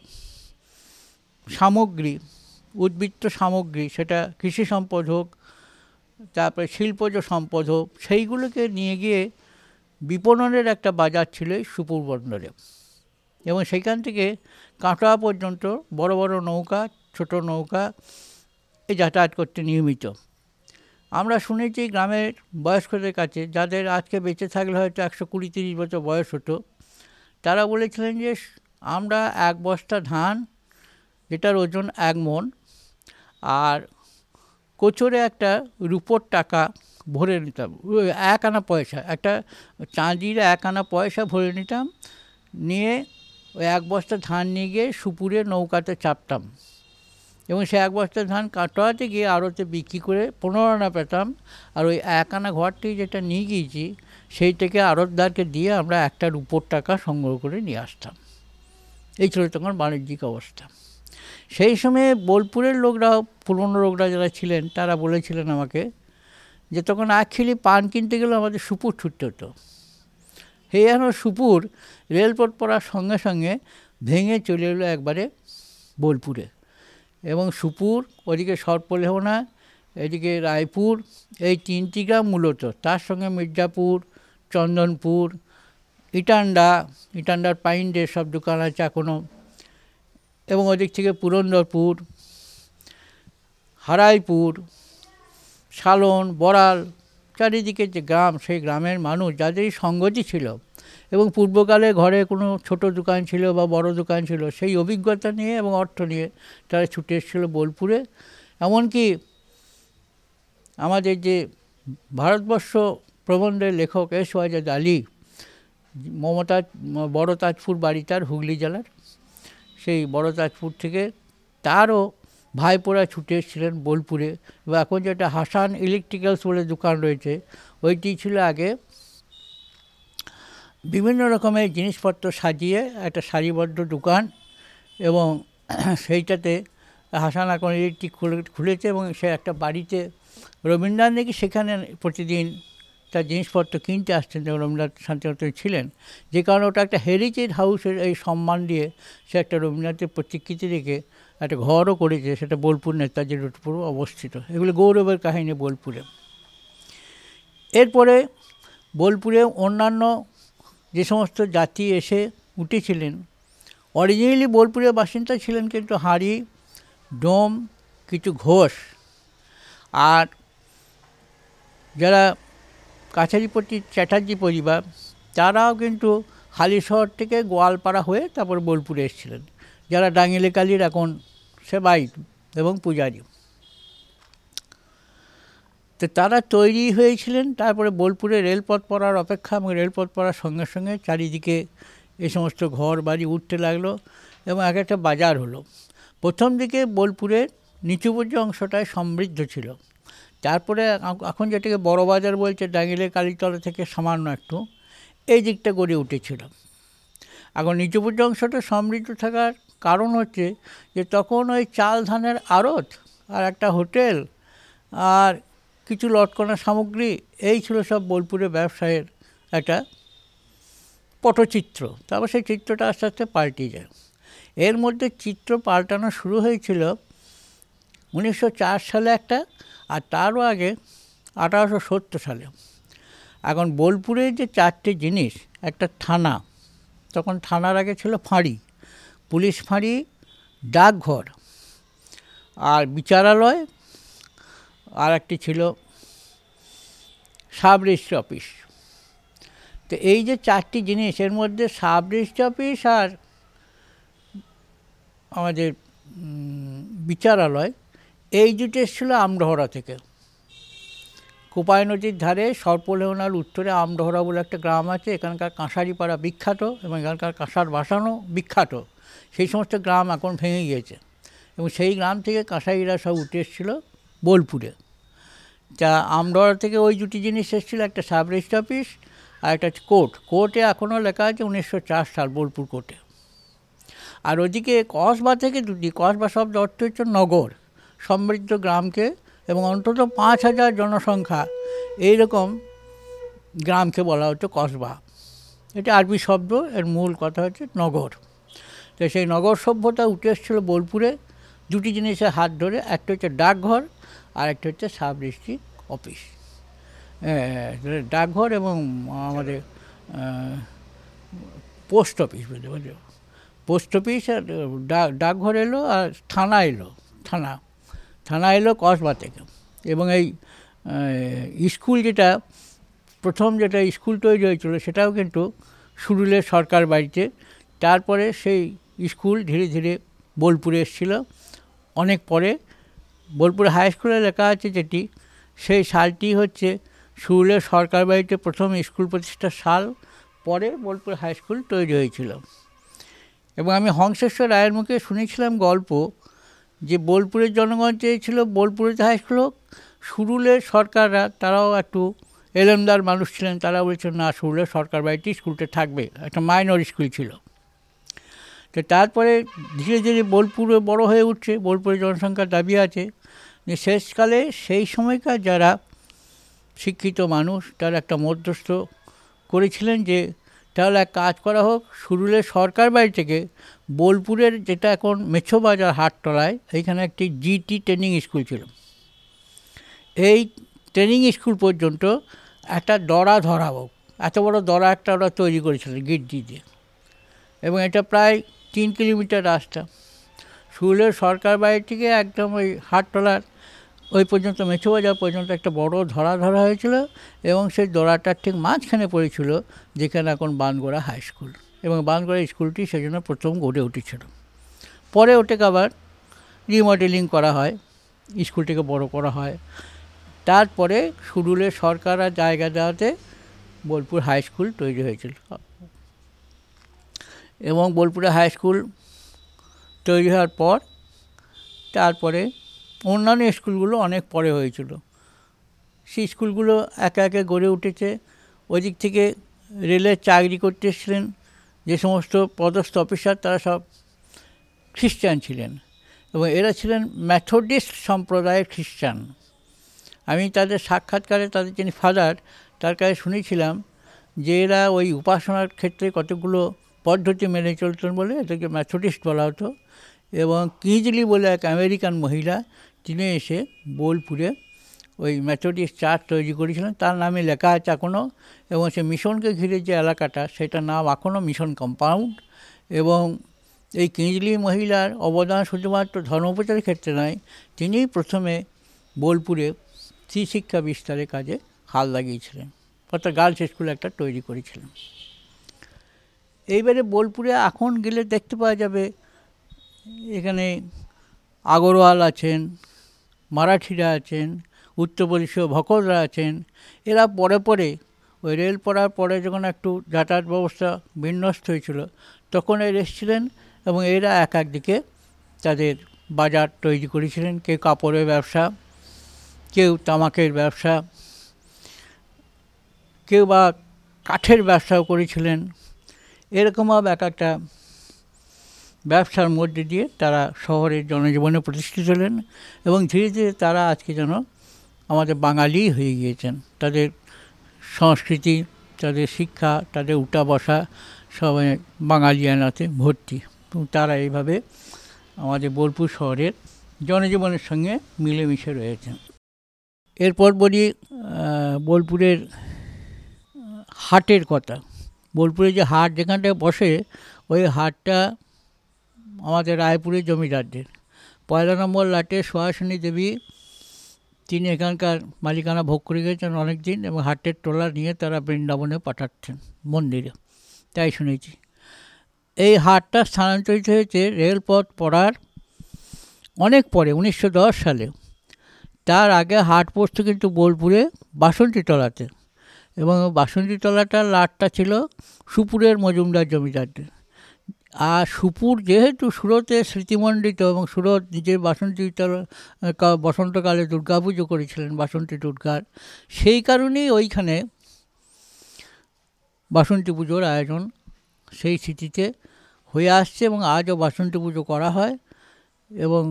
সামগ্রী, উদ্বৃত্ত সামগ্রী, সেটা কৃষি সম্পদ হোক, তারপরে শিল্পজ সম্পদ হোক, সেইগুলোকে নিয়ে গিয়ে বিপণনের একটা বাজার ছিল সুপুর বন্দরে এবং সেইখান থেকে কাঁটোয়া পর্যন্ত বড় বড় নৌকা, ছোট নৌকা এই যাতায়াত করতে নিয়মিত। আমরা শুনেছি গ্রামের বয়স্কদের কাছে, যাদের আজকে বেঁচে থাকলে হয়তো একশো কুড়ি তিরিশ বছর বয়স হতো, তারা বলেছিলেন যে আমরা এক বস্তা ধান, যেটার ওজন এক মন, আর কোচরে একটা রুপোর টাকা ভরে নিতাম। এক আনা পয়সা, একটা চাঁদির এক আনা পয়সা ভরে নিতাম, নিয়ে ওই এক বস্তা ধান নিয়ে গিয়ে সুপুরে নৌকাতে চাপতাম। এবং সে এক বস্তা ধান কাটোয়াতে গিয়ে আড়তে বিক্রি করে পনেরো আনা পেতাম। আর ওই এক আনা ঘরটি যেটা নিয়ে গিয়েছি, সেই থেকে আড়তদারকে দিয়ে আমরা একটা রুপোর টাকা সংগ্রহ করে নিয়ে আসতাম। এই ছিল তখন বাণিজ্যিক অবস্থা। সেই সময়ে বোলপুরের লোকরা, পুরনো লোকরা যারা ছিলেন, তারা বলেছিলেন আমাকে যে তখন অ্যাকচুয়ালি পান কিনতে গেলে আমাদের সুপুর ছুটতে হতো। এই যেন সুপুর, রেলপথ পড়ার সঙ্গে সঙ্গে ভেঙে চলে এলো একবারে বোলপুরে। এবং সুপুর, ওদিকে সর্পলেহনা এদিকে রায়পুর, এই তিনটি গ্রাম মূলত। তার সঙ্গে মির্জাপুর, চন্দনপুর, ইটান্ডা, ইটান্ডার পাইন্ডের সব দোকান আছে এখনও এবং ওদিক থেকে পুরন্দরপুর, হারাইপুর, শালন, বড়াল চারিদিকে যে গ্রাম, সেই গ্রামের মানুষ যাদেরই সঙ্গতি ছিল এবং পূর্বকালে ঘরে কোনো ছোট দোকান ছিল বা বড় দোকান ছিল, সেই অভিজ্ঞতা নিয়ে এবং অর্থ নিয়ে তারা ছুটে এসেছিল বোলপুরে। এমনকি আমাদের যে ভারতবর্ষ প্রবন্ধের লেখক এস ওয়াজাদ আলী, মমতা বড় তাজপুর বাড়ি, তার হুগলি জেলার। সেই বড় তাজপুর থেকে তারও ভাইপোরা ছুটে এসেছিলেন বোলপুরে বা এখন যেটা হাসান ইলেকট্রিক্যালস বলে দোকান রয়েছে, ওইটি ছিল আগে বিভিন্ন রকমের জিনিসপত্র সাজিয়ে একটা সারিবদ্ধ দোকান এবং সেইটাতে হাসান এখন ইলেকট্রিক খুলে, খুলেছে এবং সে একটা বাড়িতে রবীন্দ্রনাথ নাকি সেখানে প্রতিদিন তার জিনিসপত্র কিনতে আসতেন, যেমন রবীন্দ্রনাথ শান্তিনিকেতনে ছিলেন। যে কারণে ওটা একটা হেরিটেজ হাউসের এই সম্মান দিয়ে সে একটা রবীন্দ্রনাথের প্রতিকৃতি রেখে একটা ঘরও করেছে, সেটা বোলপুর নেতাজি রোডপুর অবস্থিত। এগুলো গৌরবের কাহিনী বোলপুরে। এরপরে বোলপুরে অন্যান্য যে সমস্ত জাতি এসে উঠেছিলেন অরিজিনালি বোলপুরের বাসিন্দা ছিলেন কিন্তু হাঁড়ি, ডোম, কিছু ঘোষ। আর যারা কাছারিপট্টি চ্যাটার্জি পরিবার, তারাও কিন্তু হালিশহর থেকে গোয়ালপাড়া হয়ে তারপর বোলপুরে এসেছিলেন। যারা ডাঙ্গিলে কালীর এখন সেবাই এবং পূজারী তো তারা তৈরি হয়েছিলেন, তারপরে বোলপুরে রেলপথ পড়ার অপেক্ষা এবং রেলপথ পড়ার সঙ্গে সঙ্গে চারিদিকে এই সমস্ত ঘর বাড়ি উঠতে লাগল এবং এক একটা বাজার হলো। প্রথম দিকে বোলপুরের নিচুপর্য অংশটায় সমৃদ্ধ ছিল। তারপরে এখন যেটাকে বড় বাজার বলছে, ডাঙ্গিলে কালীতলা থেকে সামান্য একটু এই দিকটা গড়ে উঠেছিল। এখন নিচুপর্য অংশটা সমৃদ্ধ থাকার কারণ হচ্ছে যে তখন ওই চাল ধানের আড়ত আর একটা হোটেল আর কিছু লটকনা সামগ্রী, এই ছিল সব বোলপুরে ব্যবসায়ের একটা পটচিত্র। তারপর সেই চিত্রটা আস্তে আস্তে পাল্টে যায়। এর মধ্যে চিত্র পাল্টানো শুরু হয়েছিল উনিশশো চার সালে একটা আর তারও আগে আঠারোশো সত্তর সালে। এখন বোলপুরের যে চারটে জিনিস, একটা থানা, তখন থানার আগে ছিল ফাঁড়ি। পুলিশ ফাঁড়ি, ডাকঘর আর বিচারালয় আর একটি ছিল সাব রেজিস্ট্রি অফিস। তো এই যে চারটি জিনিস, এর মধ্যে সাব রেজিস্ট্রি অফিস আর আমাদের বিচারালয়, এই দুটো এসেছিল আমডহরা থেকে। কোপাই নদীর ধারে সর্পলেহনার উত্তরে আমডহরা বলে একটা গ্রাম আছে, এখানকার কাঁসারিপাড়া বিখ্যাত এবং এখানকার কাঁসার বাসানো বিখ্যাত। সেই সমস্ত গ্রাম এখন ভেঙে গিয়েছে। এবং সেই গ্রাম থেকে কাঁসাইরা সব উঠে এসেছিল বোলপুরে। তা আমডোরা থেকে ওই দুটি জিনিস এসেছিল, একটা সাব রেজিস্ট অফিস আর একটা কোর্ট। কোর্টে এখনও লেখা আছে উনিশশো চার সাল বোলপুর কোর্টে। আর ওদিকে কসবা থেকে দুটি, কসবা শব্দ অর্থ হচ্ছে নগর, সমৃদ্ধ গ্রামকে এবং অন্তত পাঁচ হাজার জনসংখ্যা। এইরকম গ্রামকে বলা হচ্ছে কসবা। এটা আরবি শব্দ, এর মূল কথা হচ্ছে নগর। তো সেই নগর সভ্যতা উঠে এসেছিল বোলপুরে। দুটি জিনিসের হাত ধরে, একটা হচ্ছে ডাকঘর আর একটা হচ্ছে সাব ডিস্ট্রিক্ট অফিস হ্যাঁ ডাকঘর এবং আমাদের পোস্ট অফিস বুঝতে পোস্ট অফিস আর ডাকঘর এলো আর থানা এলো, থানা। থানা এলো কসবা থেকে। এবং এই স্কুল যেটা, প্রথম যেটা স্কুল তৈরি হয়েছিল সেটাও কিন্তু সুরুলের সরকার বাড়িতে। তারপরে সেই স্কুল ধীরে ধীরে বোলপুরে এসেছিল। অনেক পরে বোলপুর হাই স্কুলে লেখা আছে যেটি, সেই সালটি হচ্ছে সুরুলের সরকার বাড়িতে প্রথম স্কুল প্রতিষ্ঠার সাল, পরে বোলপুর হাই স্কুল তৈরি হয়েছিল। এবং আমি হংসেশ্বর রায়ের মুখে শুনেছিলাম গল্প যে বোলপুরের জনগণ চেয়েছিল বোলপুরেতে হাই স্কুল হোক সুরুলের সরকাররা তারাও একটু এলমদার মানুষ ছিলেন, তারা বলছেন, না সুরুলের সরকার বাড়িতে স্কুলটা থাকবে। একটা মাইনর স্কুল ছিল। তো তারপরে ধীরে ধীরে বোলপুরে বড় হয়ে উঠছে, বোলপুরে জনসংখ্যার দাবি আছে যে শেষকালে সেই সময়কার যারা শিক্ষিত মানুষ, তারা একটা মধ্যস্থ করেছিলেন যে তাহলে এক কাজ করা হোক সুরুলের সরকার বাড়ি থেকে বোলপুরের যেটা এখন মেছোবাজার হাটতলায়, এইখানে একটি জিটি ট্রেনিং স্কুল ছিল। এই ট্রেনিং স্কুল পর্যন্ত একটা দড়া ধরা হোক এত বড় দড়া একটা ওরা তৈরি করেছিলেন গির্জি দিয়ে। এবং এটা প্রায় তিন কিলোমিটার রাস্তা। সুরুলের সরকার বাড়ি থেকে একদম ওই হাটতলার ওই পর্যন্ত মেছোবাজার পর্যন্ত একটা বড় ধরা ধরা হয়েছিল এবং সেই দড়াটার ঠিক মাঝখানে পড়েছিল যেখানে এখন বানগোড়া হাই স্কুল। এবং বানগোড়া স্কুলটি সেজন্য প্রথম গড়ে উঠেছিল। পরে ওটাকে আবার রিমডেলিং করা হয়, স্কুলটিকে বড় করা হয়। তারপরে সুরুলের সরকার আর জায়গা দেওয়াতে বোলপুর হাই স্কুল তৈরি হয়েছিল। এবং বোলপুরে হাই স্কুল তৈরি হওয়ার পর তারপরে অন্যান্য স্কুলগুলো অনেক পরে হয়েছিল। সেই স্কুলগুলো একে একে গড়ে উঠেছে। ওই দিক থেকে রেলের চাকরি করতে এসেছিলেন। যে সমস্ত পদস্থ অফিসার তারা সব খ্রিস্টান ছিলেন এবং এরা ছিলেন ম্যাথোডিস্ট সম্প্রদায়ের খ্রিস্টান। আমি তাদের সাক্ষাৎকারে তাদের যিনি ফাদার তার কাছে শুনেছিলাম যে এরা ওই উপাসনার ক্ষেত্রে কতগুলো পদ্ধতি মেনে চলতেন বলে এটাকে ম্যাথোডিস্ট বলা হতো। এবং কিজলি বলে এক আমেরিকান মহিলা, তিনি এসে বোলপুরে ওই ম্যাথোডিস্ট চার্চ তৈরি করেছিলেন। তার নামে লেখা আছে এখনও এবং সে মিশনকে ঘিরে যে এলাকাটা, সেটার নাম এখনও মিশন কম্পাউন্ড। এবং এই কিঞ্জলি মহিলার অবদান শুধুমাত্র ধর্মপ্রচারের ক্ষেত্রে নয়, তিনিই প্রথমে বোলপুরে স্ত্রী শিক্ষা বিস্তারের কাজে হাল লাগিয়েছিলেন। অর্থাৎ গার্লস স্কুল একটা তৈরি করেছিলেন। এইবারে বোলপুরে এখন গেলে দেখতে পাওয়া যাবে। এখানে আগরওয়াল আছেন, মারাঠিরা আছেন, উত্তরপ্রদেশীয় ভকতরা আছেন। এরা পরে পরে, ওই রেল পড়ার পরে যখন একটু যাতায়াত ব্যবস্থা বিন্যস্ত হয়েছিল, তখন এরা এসেছিলেন এবং এরা এক একদিকে তাদের বাজার তৈরি করেছিলেন। কেউ কাপড়ের ব্যবসা, কেউ তামাকের ব্যবসা, কেউ বা কাঠের ব্যবসাও করেছিলেন। এরকমভাবে এক একটা ব্যবসার মধ্যে দিয়ে তারা শহরের জনজীবনে প্রতিষ্ঠিত হলেন এবং ধীরে ধীরে তারা আজকে যেন আমাদের বাঙালি হয়ে গিয়েছেন। তাদের সংস্কৃতি, তাদের শিক্ষা, তাদের উঠা বসা সবাই বাঙালিয়ানাতে ভর্তি। তারা এইভাবে আমাদের বোলপুর শহরের জনজীবনের সঙ্গে মিলেমিশে রয়েছেন। এরপর বলি বোলপুরের হাটের কথা। বোলপুরে যে হাট যেখানটায় বসে, ওই হাটটা আমাদের রায়পুরের জমিদারদের। পয়লা নম্বর লাটে সুহাসিনী দেবী, তিনি এখানকার মালিকানা ভোগ করে গেছেন অনেক দিন এবং হাটের টোলা নিয়ে তারা বৃন্দাবনে পাঠাচ্ছেন মন্দিরে। তাই শুনেছি। এই হাটটা স্থানান্তরিত হয়েছে রেলপথ পড়ার অনেক পরে, উনিশশো দশ সালে। তার আগে হাট পড়ত কিন্তু বোলপুরে বাসন্তীতলাতে এবং বাসন্তীতলাটার লাটটা ছিল সুপুরের মজুমদার জমিদারদের। আর সুপুর যেহেতু সুরতে স্মৃতিমণ্ডিত এবং সুরত নিজের বাসন্তী বসন্তকালে দুর্গা পুজো করেছিলেন বাসন্তী দুর্গার, সেই কারণেই ওইখানে বাসন্তী পুজোর আয়োজন সেই স্মৃতিতে হয়ে আসছে এবং আজও বাসন্তী পুজো করা হয় এবং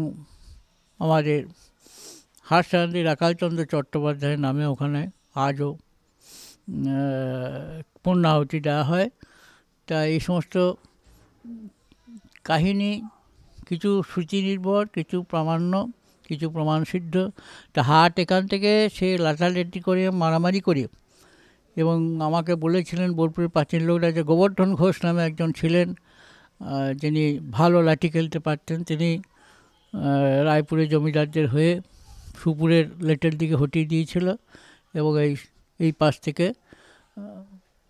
আমাদের হারসান্দি রাখালচন্দ্র চট্টোপাধ্যায়ের নামে ওখানে আজও পূর্ণাহুতি দেওয়া হয়। তা এই সমস্ত কাহিনী কিছু শ্রুতি নির্ভর কিছু প্রামাণ্য, কিছু প্রমাণসিদ্ধ, তা হাট এখান থেকে সে লাঠালেটি করে মারামারি করে। এবং আমাকে বলেছিলেন বোলপুরের প্রাচীন লোকরা যে গোবর্ধন ঘোষ নামে একজন ছিলেন যিনি ভালো লাঠি খেলতে পারতেন। তিনি রায়পুরের জমিদারদের হয়ে সুপুরের লেটের দিকে হটিয়ে দিয়েছিল। এবং এই এই পাশ থেকে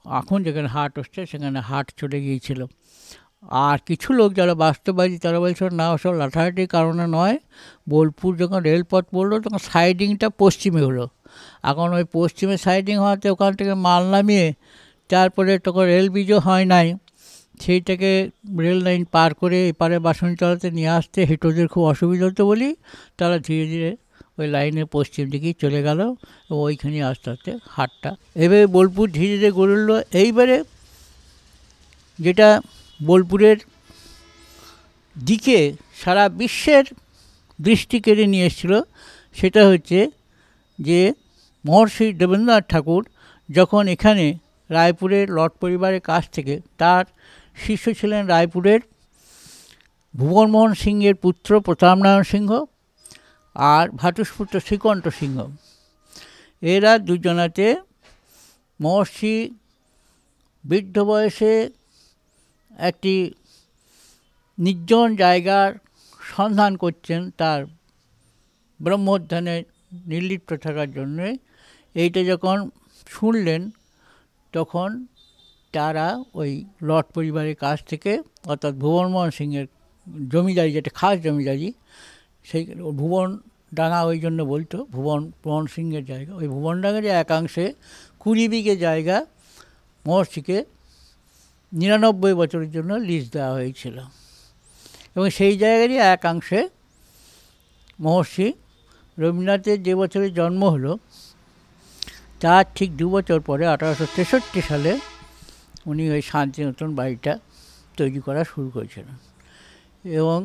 এখন যেখানে হাট হচ্ছে সেখানে হাট চলে গিয়েছিল। আর কিছু লোক যারা বাস্তববাদী তারা বলছিল না ওসব লাঠালাঠির কারণে নয়। বোলপুর যখন রেলপথ পড়ল তখন সাইডিংটা পশ্চিমে হলো। এখন ওই পশ্চিমে সাইডিং হওয়াতে ওখান থেকে মাল নামিয়ে, তারপরে তখন রেল ব্রিজও হয় নাই। সেইটাকে রেল লাইন পার করে এপারে বাসন চালাতে নিয়ে আসতে হেঁটোদের খুব অসুবিধা হতো বলি, তারা ধীরে ধীরে ওই লাইনের পশ্চিম দিকেই চলে গেল এবং ওইখানেই আস্তে আস্তে হাটটা। এবারে বোলপুর ধীরে ধীরে গড়ে উঠল। এইবারে যেটা বোলপুরের দিকে সারা বিশ্বের দৃষ্টি কেড়ে নিয়ে এসেছিল, সেটা হচ্ছে যে মহর্ষি দেবেন্দ্রনাথ ঠাকুর যখন এখানে রায়পুরের লট পরিবারের কাছ থেকে তার শিষ্য ছিলেন রায়পুরের ভুবনমোহন সিংয়ের পুত্র প্রতাপনারায়ণ সিংহ। আর ভাটুসপুত্র শ্রীকণ্ঠ সিংহ। এরা দুজনাতে মহর্ষি বৃদ্ধ বয়সে একটি নির্জন জায়গার সন্ধান করছেন তার ব্রহ্মোদ্যানে নির্লিপ্ত থাকার জন্যে। এইটা যখন শুনলেন, তখন তারা ওই লট পরিবারের কাছ থেকে, অর্থাৎ ভুবনমোহন সিংয়ের জমিদারি, যেটা খাস জমিদারি সেই ভুবন ডাঙা ওই জন্য বলতো, ভুবন মোহন সিংয়ের জায়গা। ওই ভুবন ডাঙারই একাংশে কুড়ি বিঘে জায়গা মহর্ষিকে নিরানব্বই বছরের জন্য লিজ দেওয়া হয়েছিল। এবং সেই জায়গারই একাংশে মহর্ষি রবীন্দ্রনাথের যে বছরে জন্ম হলো, তার ঠিক দু বছর পরে আঠারোশো তেষট্টি সালে উনি ওই শান্তিনিকেতন বাড়িটা তৈরি করা শুরু করেছিলেন। এবং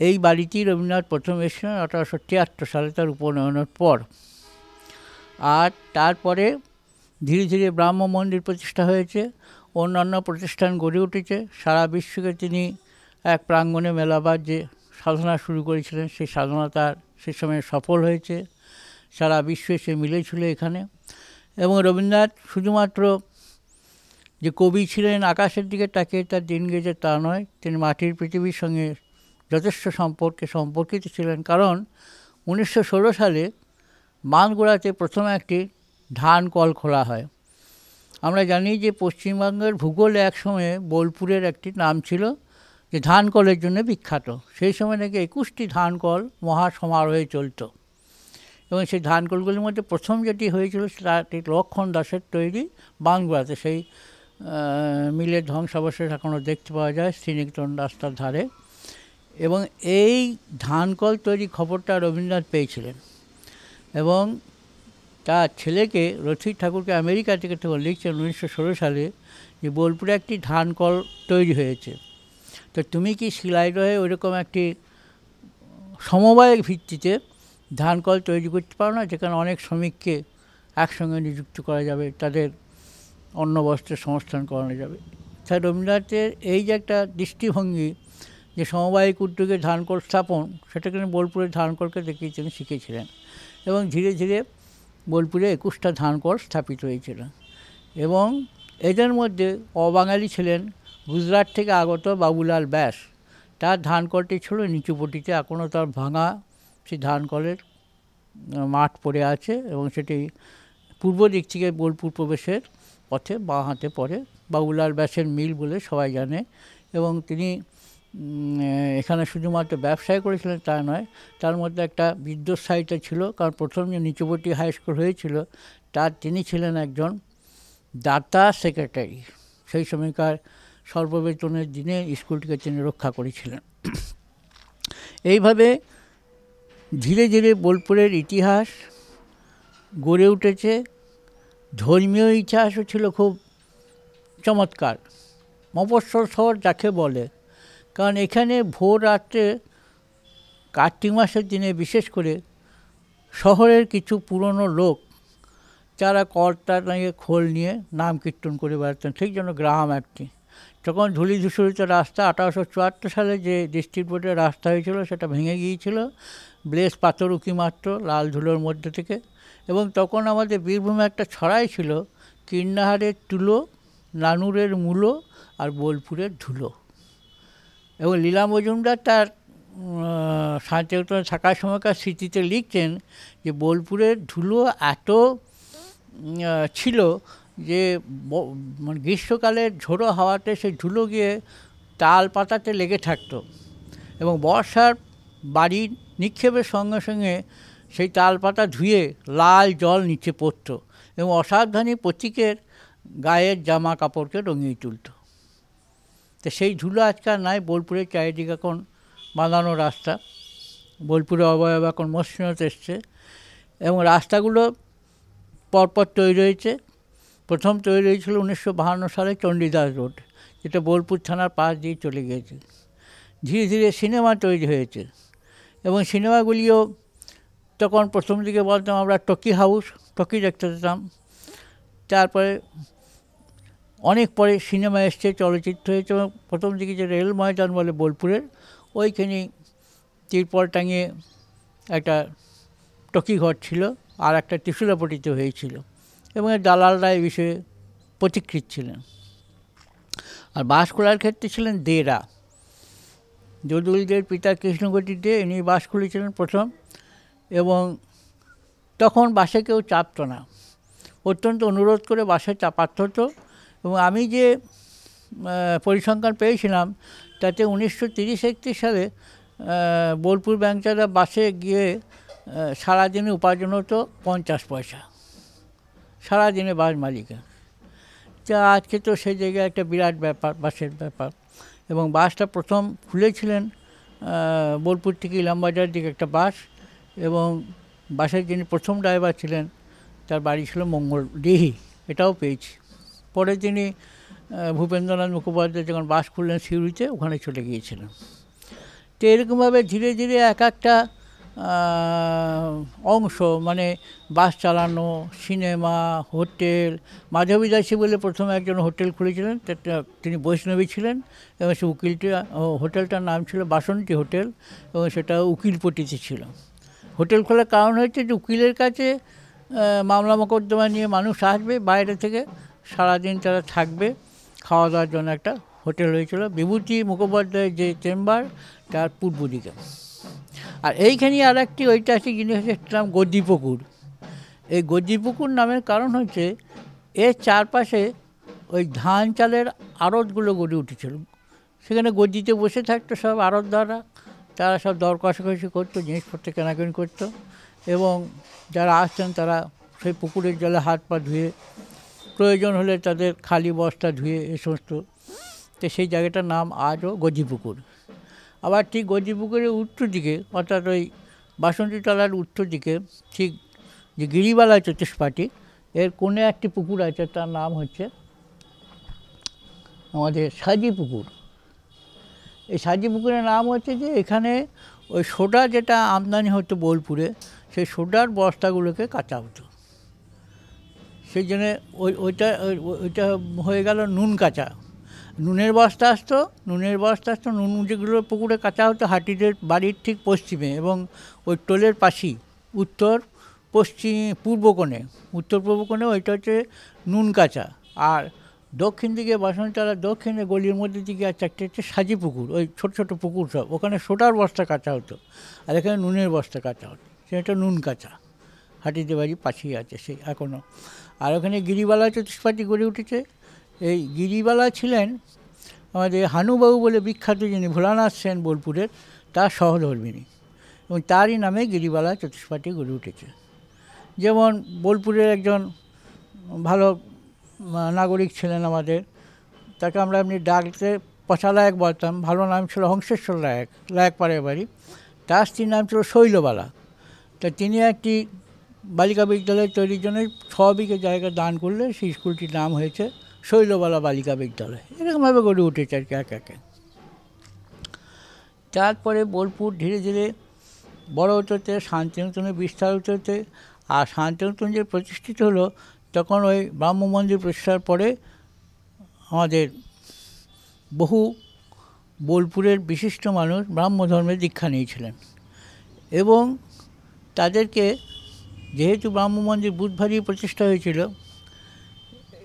এই বাড়িটি রবীন্দ্রনাথ প্রথম এসেছিলেন আঠারোশো তিয়াত্তর সালে তার উপনয়নের পর। আর তারপরে ধীরে ধীরে ব্রাহ্ম মন্দির প্রতিষ্ঠা হয়েছে, অন্যান্য প্রতিষ্ঠান গড়ে উঠেছে। সারা বিশ্বকে তিনি এক প্রাঙ্গণে মেলাবার যে সাধনা শুরু করেছিলেন। সেই সাধনা তার সে সময় সফল হয়েছে। সারা বিশ্বে সে মিলেছিল এখানে। এবং রবীন্দ্রনাথ শুধুমাত্র যে কবি ছিলেন আকাশের দিকে তাকিয়ে তার দিন গেছে তা নয়, তিনি মাটির পৃথিবীর সঙ্গে যথেষ্ট সম্পর্কে সম্পর্কিত ছিলেন। কারণ উনিশশো ষোলো সালে মানগুড়াতে প্রথম একটি ধান কল খোলা হয়। আমরা জানি যে পশ্চিমবঙ্গের ভূগোলে একসময় বোলপুরের একটি নাম ছিল যে ধান কলের জন্য বিখ্যাত। সেই সময় নাকি একুশটি ধান কল মহা সমারোহে চলতো। এবং সেই ধান কলগুলির মধ্যে প্রথম যেটি হয়েছিল সেটা লক্ষণ দাসের তৈরি বাংলাতে সেই মিলের ধ্বংসাবশেষ এখনও দেখতে পাওয়া যায়। শ্রীনিকেতন রাস্তার ধারে। এবং এই ধান কল তৈরি খবরটা রবীন্দ্রনাথ পেয়েছিলেন। এবং তার ছেলেকে রথিক ঠাকুরকে আমেরিকা থেকে তখন লিখছেন উনিশশো ষোলো সালে যে বোলপুরে একটি ধান কল তৈরি হয়েছে। তো তুমি কি শিলাইদহে ওইরকম একটি সমবায়ের ভিত্তিতে ধান কল তৈরি করতে পারো না, যেখানে অনেক শ্রমিককে একসঙ্গে নিযুক্ত করা যাবে, তাদের অন্ন বস্ত্রের সংস্থান করানো যাবে? তাই রবীন্দ্রনাথের এই যে একটা দৃষ্টিভঙ্গি যে সমবায়িক উদ্যোগে ধান কল স্থাপন সেটা কিন্তু বোলপুরের ধান কলকে দেখেই তিনি শিখেছিলেন এবং ধীরে ধীরে বোলপুরে একুশটা ধান কল স্থাপিত হয়েছিল। এবং এদের মধ্যে অবাঙালি ছিলেন গুজরাট থেকে আগত বাবুলাল ব্যাস। তার ধান কলটি ছিল নিচুপটিতে এখনও তার ভাঙা। সেই ধান কলের আহ, মাঠ পড়ে আছে এবং সেটি পূর্ব দিক থেকে বোলপুর প্রবেশের পথে বাঁ হাতে পড়ে। বাবুলাল ব্যাসের মিল বলে সবাই জানে। এবং তিনি এখানে শুধুমাত্র ব্যবসায় করেছিলেন তা নয়, তার মধ্যে একটা বিদ্যুৎ ছিল, কারণ প্রথম যে নিচুপটি হাই স্কুল হয়েছিল, তার তিনি ছিলেন একজন দাতা সেক্রেটারি। সেই সময়কার সর্ববেতনের দিনে স্কুলটিকে তিনি রক্ষা করেছিলেন। এইভাবে ধীরে ধীরে বোলপুরের ইতিহাস গড়ে উঠেছে। ধর্মীয় ইতিহাসও ছিল খুব চমৎকার। মফস্বল শহর যাকে বলে কারণ এখানে ভোর রাত্রে কার্তিক মাসের দিনে বিশেষ করে শহরের কিছু পুরনো লোক যারা কর্তা নিয়ে খোল নিয়ে নাম কীর্তন করে বেড়াতেন সেই জন্য গ্রাম একটি। তখন ধুলি ধূসরিত রাস্তা আঠারোশো চুয়াত্তর সালে যে ডিস্ট্রিক্ট বোর্ডের রাস্তা হয়েছিল, সেটা ভেঙে গিয়েছিল। ব্লেস পাথর উকি মাত্র লাল ধুলোর মধ্যে থেকে। এবং তখন আমাদের বীরভূমে একটা ছড়াই ছিল, কিন্নাহারের তুলো, নানুরের মূলো আর বোলপুরের ধুলো। এবং লীলা মজুমদার তার শান্তিনিকেতনে থাকার সময়কার স্মৃতিতে লিখছেন যে বোলপুরের ধুলো এত ছিল যে মানে গ্রীষ্মকালে ঝোড়ো হাওয়াতে সেই ধুলো গিয়ে তাল পাতাতে লেগে থাকতো এবং বর্ষার বাড়ি নিক্ষেপের সঙ্গে সঙ্গে সেই তাল পাতা ধুয়ে লাল জল নিচে পড়তো এবং অসাবধানী প্রতীকের গায়ের জামা কাপড়কে রঙিয়ে তুলত। তো সেই ধুলো আজকাল নাই, বোলপুরের চারিদিকে এখন বাঁধানো রাস্তা। বোলপুরে অবয়ব এখন মসৃণত এসছে এবং রাস্তাগুলো পরপর তৈরি হয়েছে। প্রথম তৈরি হয়েছিল উনিশশো বাহান্ন সালে চণ্ডীদাস রোড, যেটা বোলপুর থানার পাশ দিয়ে চলে গিয়েছে। ধীরে ধীরে সিনেমা তৈরি হয়েছে এবং সিনেমাগুলিও তখন প্রথম দিকে বলতাম আমরা টকি হাউস, টকি দেখতে যেতাম। তারপরে অনেক পরে সিনেমা এসছে, চলচ্চিত্র হয়েছে এবং প্রথম দিকে যে রেল ময়দান বলে বোলপুরের, ওইখানে তিরপল টাঙিয়ে একটা টকি ঘর ছিল, আর একটা ত্রিশুলাপটিত হয়েছিল এবং দালালরা এই বিষয়ে প্রতিকৃত ছিলেন। আর বাস করার ক্ষেত্রে ছিলেন দেরা। যদুলদের পিতা কৃষ্ণগতি দে, ইনি বাস খুলেছিলেন প্রথম এবং তখন বাসে কেউ চাপতো না। অত্যন্ত অনুরোধ করে বাসে চাপাত হতো। এবং আমি যে পরিসংখ্যান পেয়েছিলাম, তাতে উনিশশো তিরিশ একত্রিশ সালে বোলপুর ব্যাংচারা বাসে গিয়ে সারাদিনে উপার্জন হতো পঞ্চাশ পয়সা। সারাদিনে বাস মালিকের তা আজকে তো সেই জায়গায় একটা বিরাট ব্যাপার, বাসের ব্যাপার। এবং বাসটা প্রথম খুলেছিলেন বোলপুর থেকে ইলামবাজার দিকে একটা বাস। এবং বাসের যিনি প্রথম ড্রাইভার ছিলেন, তার বাড়ি ছিল মঙ্গল ডিহি এটাও পেয়েছি। পরে তিনি ভূপেন্দ্রনাথ মুখোপাধ্যায় যখন বাস খুললেন সিউড়িতে, ওখানে চলে গিয়েছিলেন। তো এরকমভাবে ধীরে ধীরে এক একটা অংশ মানে বাস চালানো, সিনেমা, হোটেল মাধবী দাসী বলে প্রথমে একজন হোটেল খুলেছিলেন তিনি বৈষ্ণবী ছিলেন এবং সে উকিলটি হোটেলটার নাম ছিল বাসন্তী হোটেল এবং সেটা উকিলপটিতে ছিল। হোটেল খোলার কারণ হচ্ছে যে উকিলের কাছে মামলা মোকদ্দমা নিয়ে মানুষ আসবে বাইরে থেকে সারাদিন তারা থাকবে। খাওয়া দাওয়ার জন্য একটা হোটেল হয়েছিল। বিভূতি মুখোপাধ্যায়ের যে চেম্বার, তার পূর্ব দিকে। আর এইখানে আর একটি ঐতিহাসিক জিনিস হচ্ছে নাম গদ্দিপুকুর। এই গদ্দিপুকুর নামের কারণ হচ্ছে, এর চারপাশে ওই ধান চালের আড়তগুলো গড়ে উঠেছিল। সেখানে গদ্দিতে বসে থাকতো সব দ্বারা তারা সব দর কষাকষি করতো, জিনিসপত্র কেনাকানি করতো। এবং যারা আসতেন, তারা সেই পুকুরের জলে হাত পা ধুয়ে প্রয়োজন হলে তাদের খালি বস্তা ধুয়ে এ সমস্ত, তো সেই জায়গাটার নাম আজও গজিপুকুর। আবার ঠিক গজিপুকুরের উত্তর দিকে, অর্থাৎ ওই বাসন্তীতলার উত্তর দিকে, ঠিক যে গিরিবালা চতুষ্পাটি এর কোনে একটি পুকুর আছে, তার নাম হচ্ছে আমাদের সাজি পুকুর এই সাজি পুকুরের নাম হচ্ছে যে এখানে ওই সোডা যেটা আমদানি হতো বোলপুরে, সেই সোডার বস্তাগুলোকে কাটা হতো। সেই জন্যে ওই ওইটা ওইটা হয়ে গেল নুন কাঁচা। নুনের বস্তা আসতো, নুনের বস্তা আসতো, নুন যেগুলো পুকুরে কাঁচা হতো হাটিদের বাড়ির ঠিক পশ্চিমে এবং ওই টোলের পাশেই, উত্তর পশ্চিম, পূর্ব কোণে। উত্তর পূর্ব কোণে ওইটা হচ্ছে নুন কাঁচা। আর দক্ষিণ দিকে বাসনতলা, দক্ষিণে গলির মধ্যে দিকে আর চারটে হচ্ছে সাজি পুকুর, ওই ছোটো ছোটো পুকুর সব। ওখানে সোটার বস্তা কাঁচা হতো আর এখানে নুনের বস্তা কাঁচা হতো। সেটা নুন কাঁচা। হাটিতে বাড়ি পাশেই আছে সেই এখনও আর ওখানে গিরিবালা চতুষ্পাটি গড়ে উঠেছে। এই গিরিবালা ছিলেন আমাদের হানুবাবু বলে বিখ্যাত যিনি ভোলানাথ সেন বোলপুরের, তার সহধর্মিনী। এবং তারই নামে গিরিবালা চতুষ্পাটি গড়ে উঠেছে। যেমন বোলপুরের একজন ভালো নাগরিক ছিলেন আমাদের, তাকে আমরা এমনি ডাকতে পচা লায়ক বলতাম। ভালো নাম ছিল হংসেশ্বর লায়ক লায়ক পাড়ের বাড়ি। তার স্ত্রীর নাম ছিল শৈলবালা। তা তিনি একটি বালিকা বিদ্যালয় তৈরির জন্য ছ বিঘে জায়গা দান করলে সেই স্কুলটির নাম হয়েছে শৈলবালা বালিকা বিদ্যালয়। এরকমভাবে গড়ে উঠেছে আর কি, এক একে। তারপরে বোলপুর ধীরে ধীরে বড় হতে শান্তিনিকেতনে বিস্তার হতে আর শান্তিনিকেতন যে প্রতিষ্ঠিত হলো, তখন ওই ব্রাহ্ম মন্দির প্রতিষ্ঠার পরে আমাদের বহু বোলপুরের বিশিষ্ট মানুষ ব্রাহ্ম ধর্মের দীক্ষা নিয়েছিলেন। এবং তাদেরকে যেহেতু ব্রাহ্ম মন্দির বুধবারই প্রতিষ্ঠা হয়েছিল,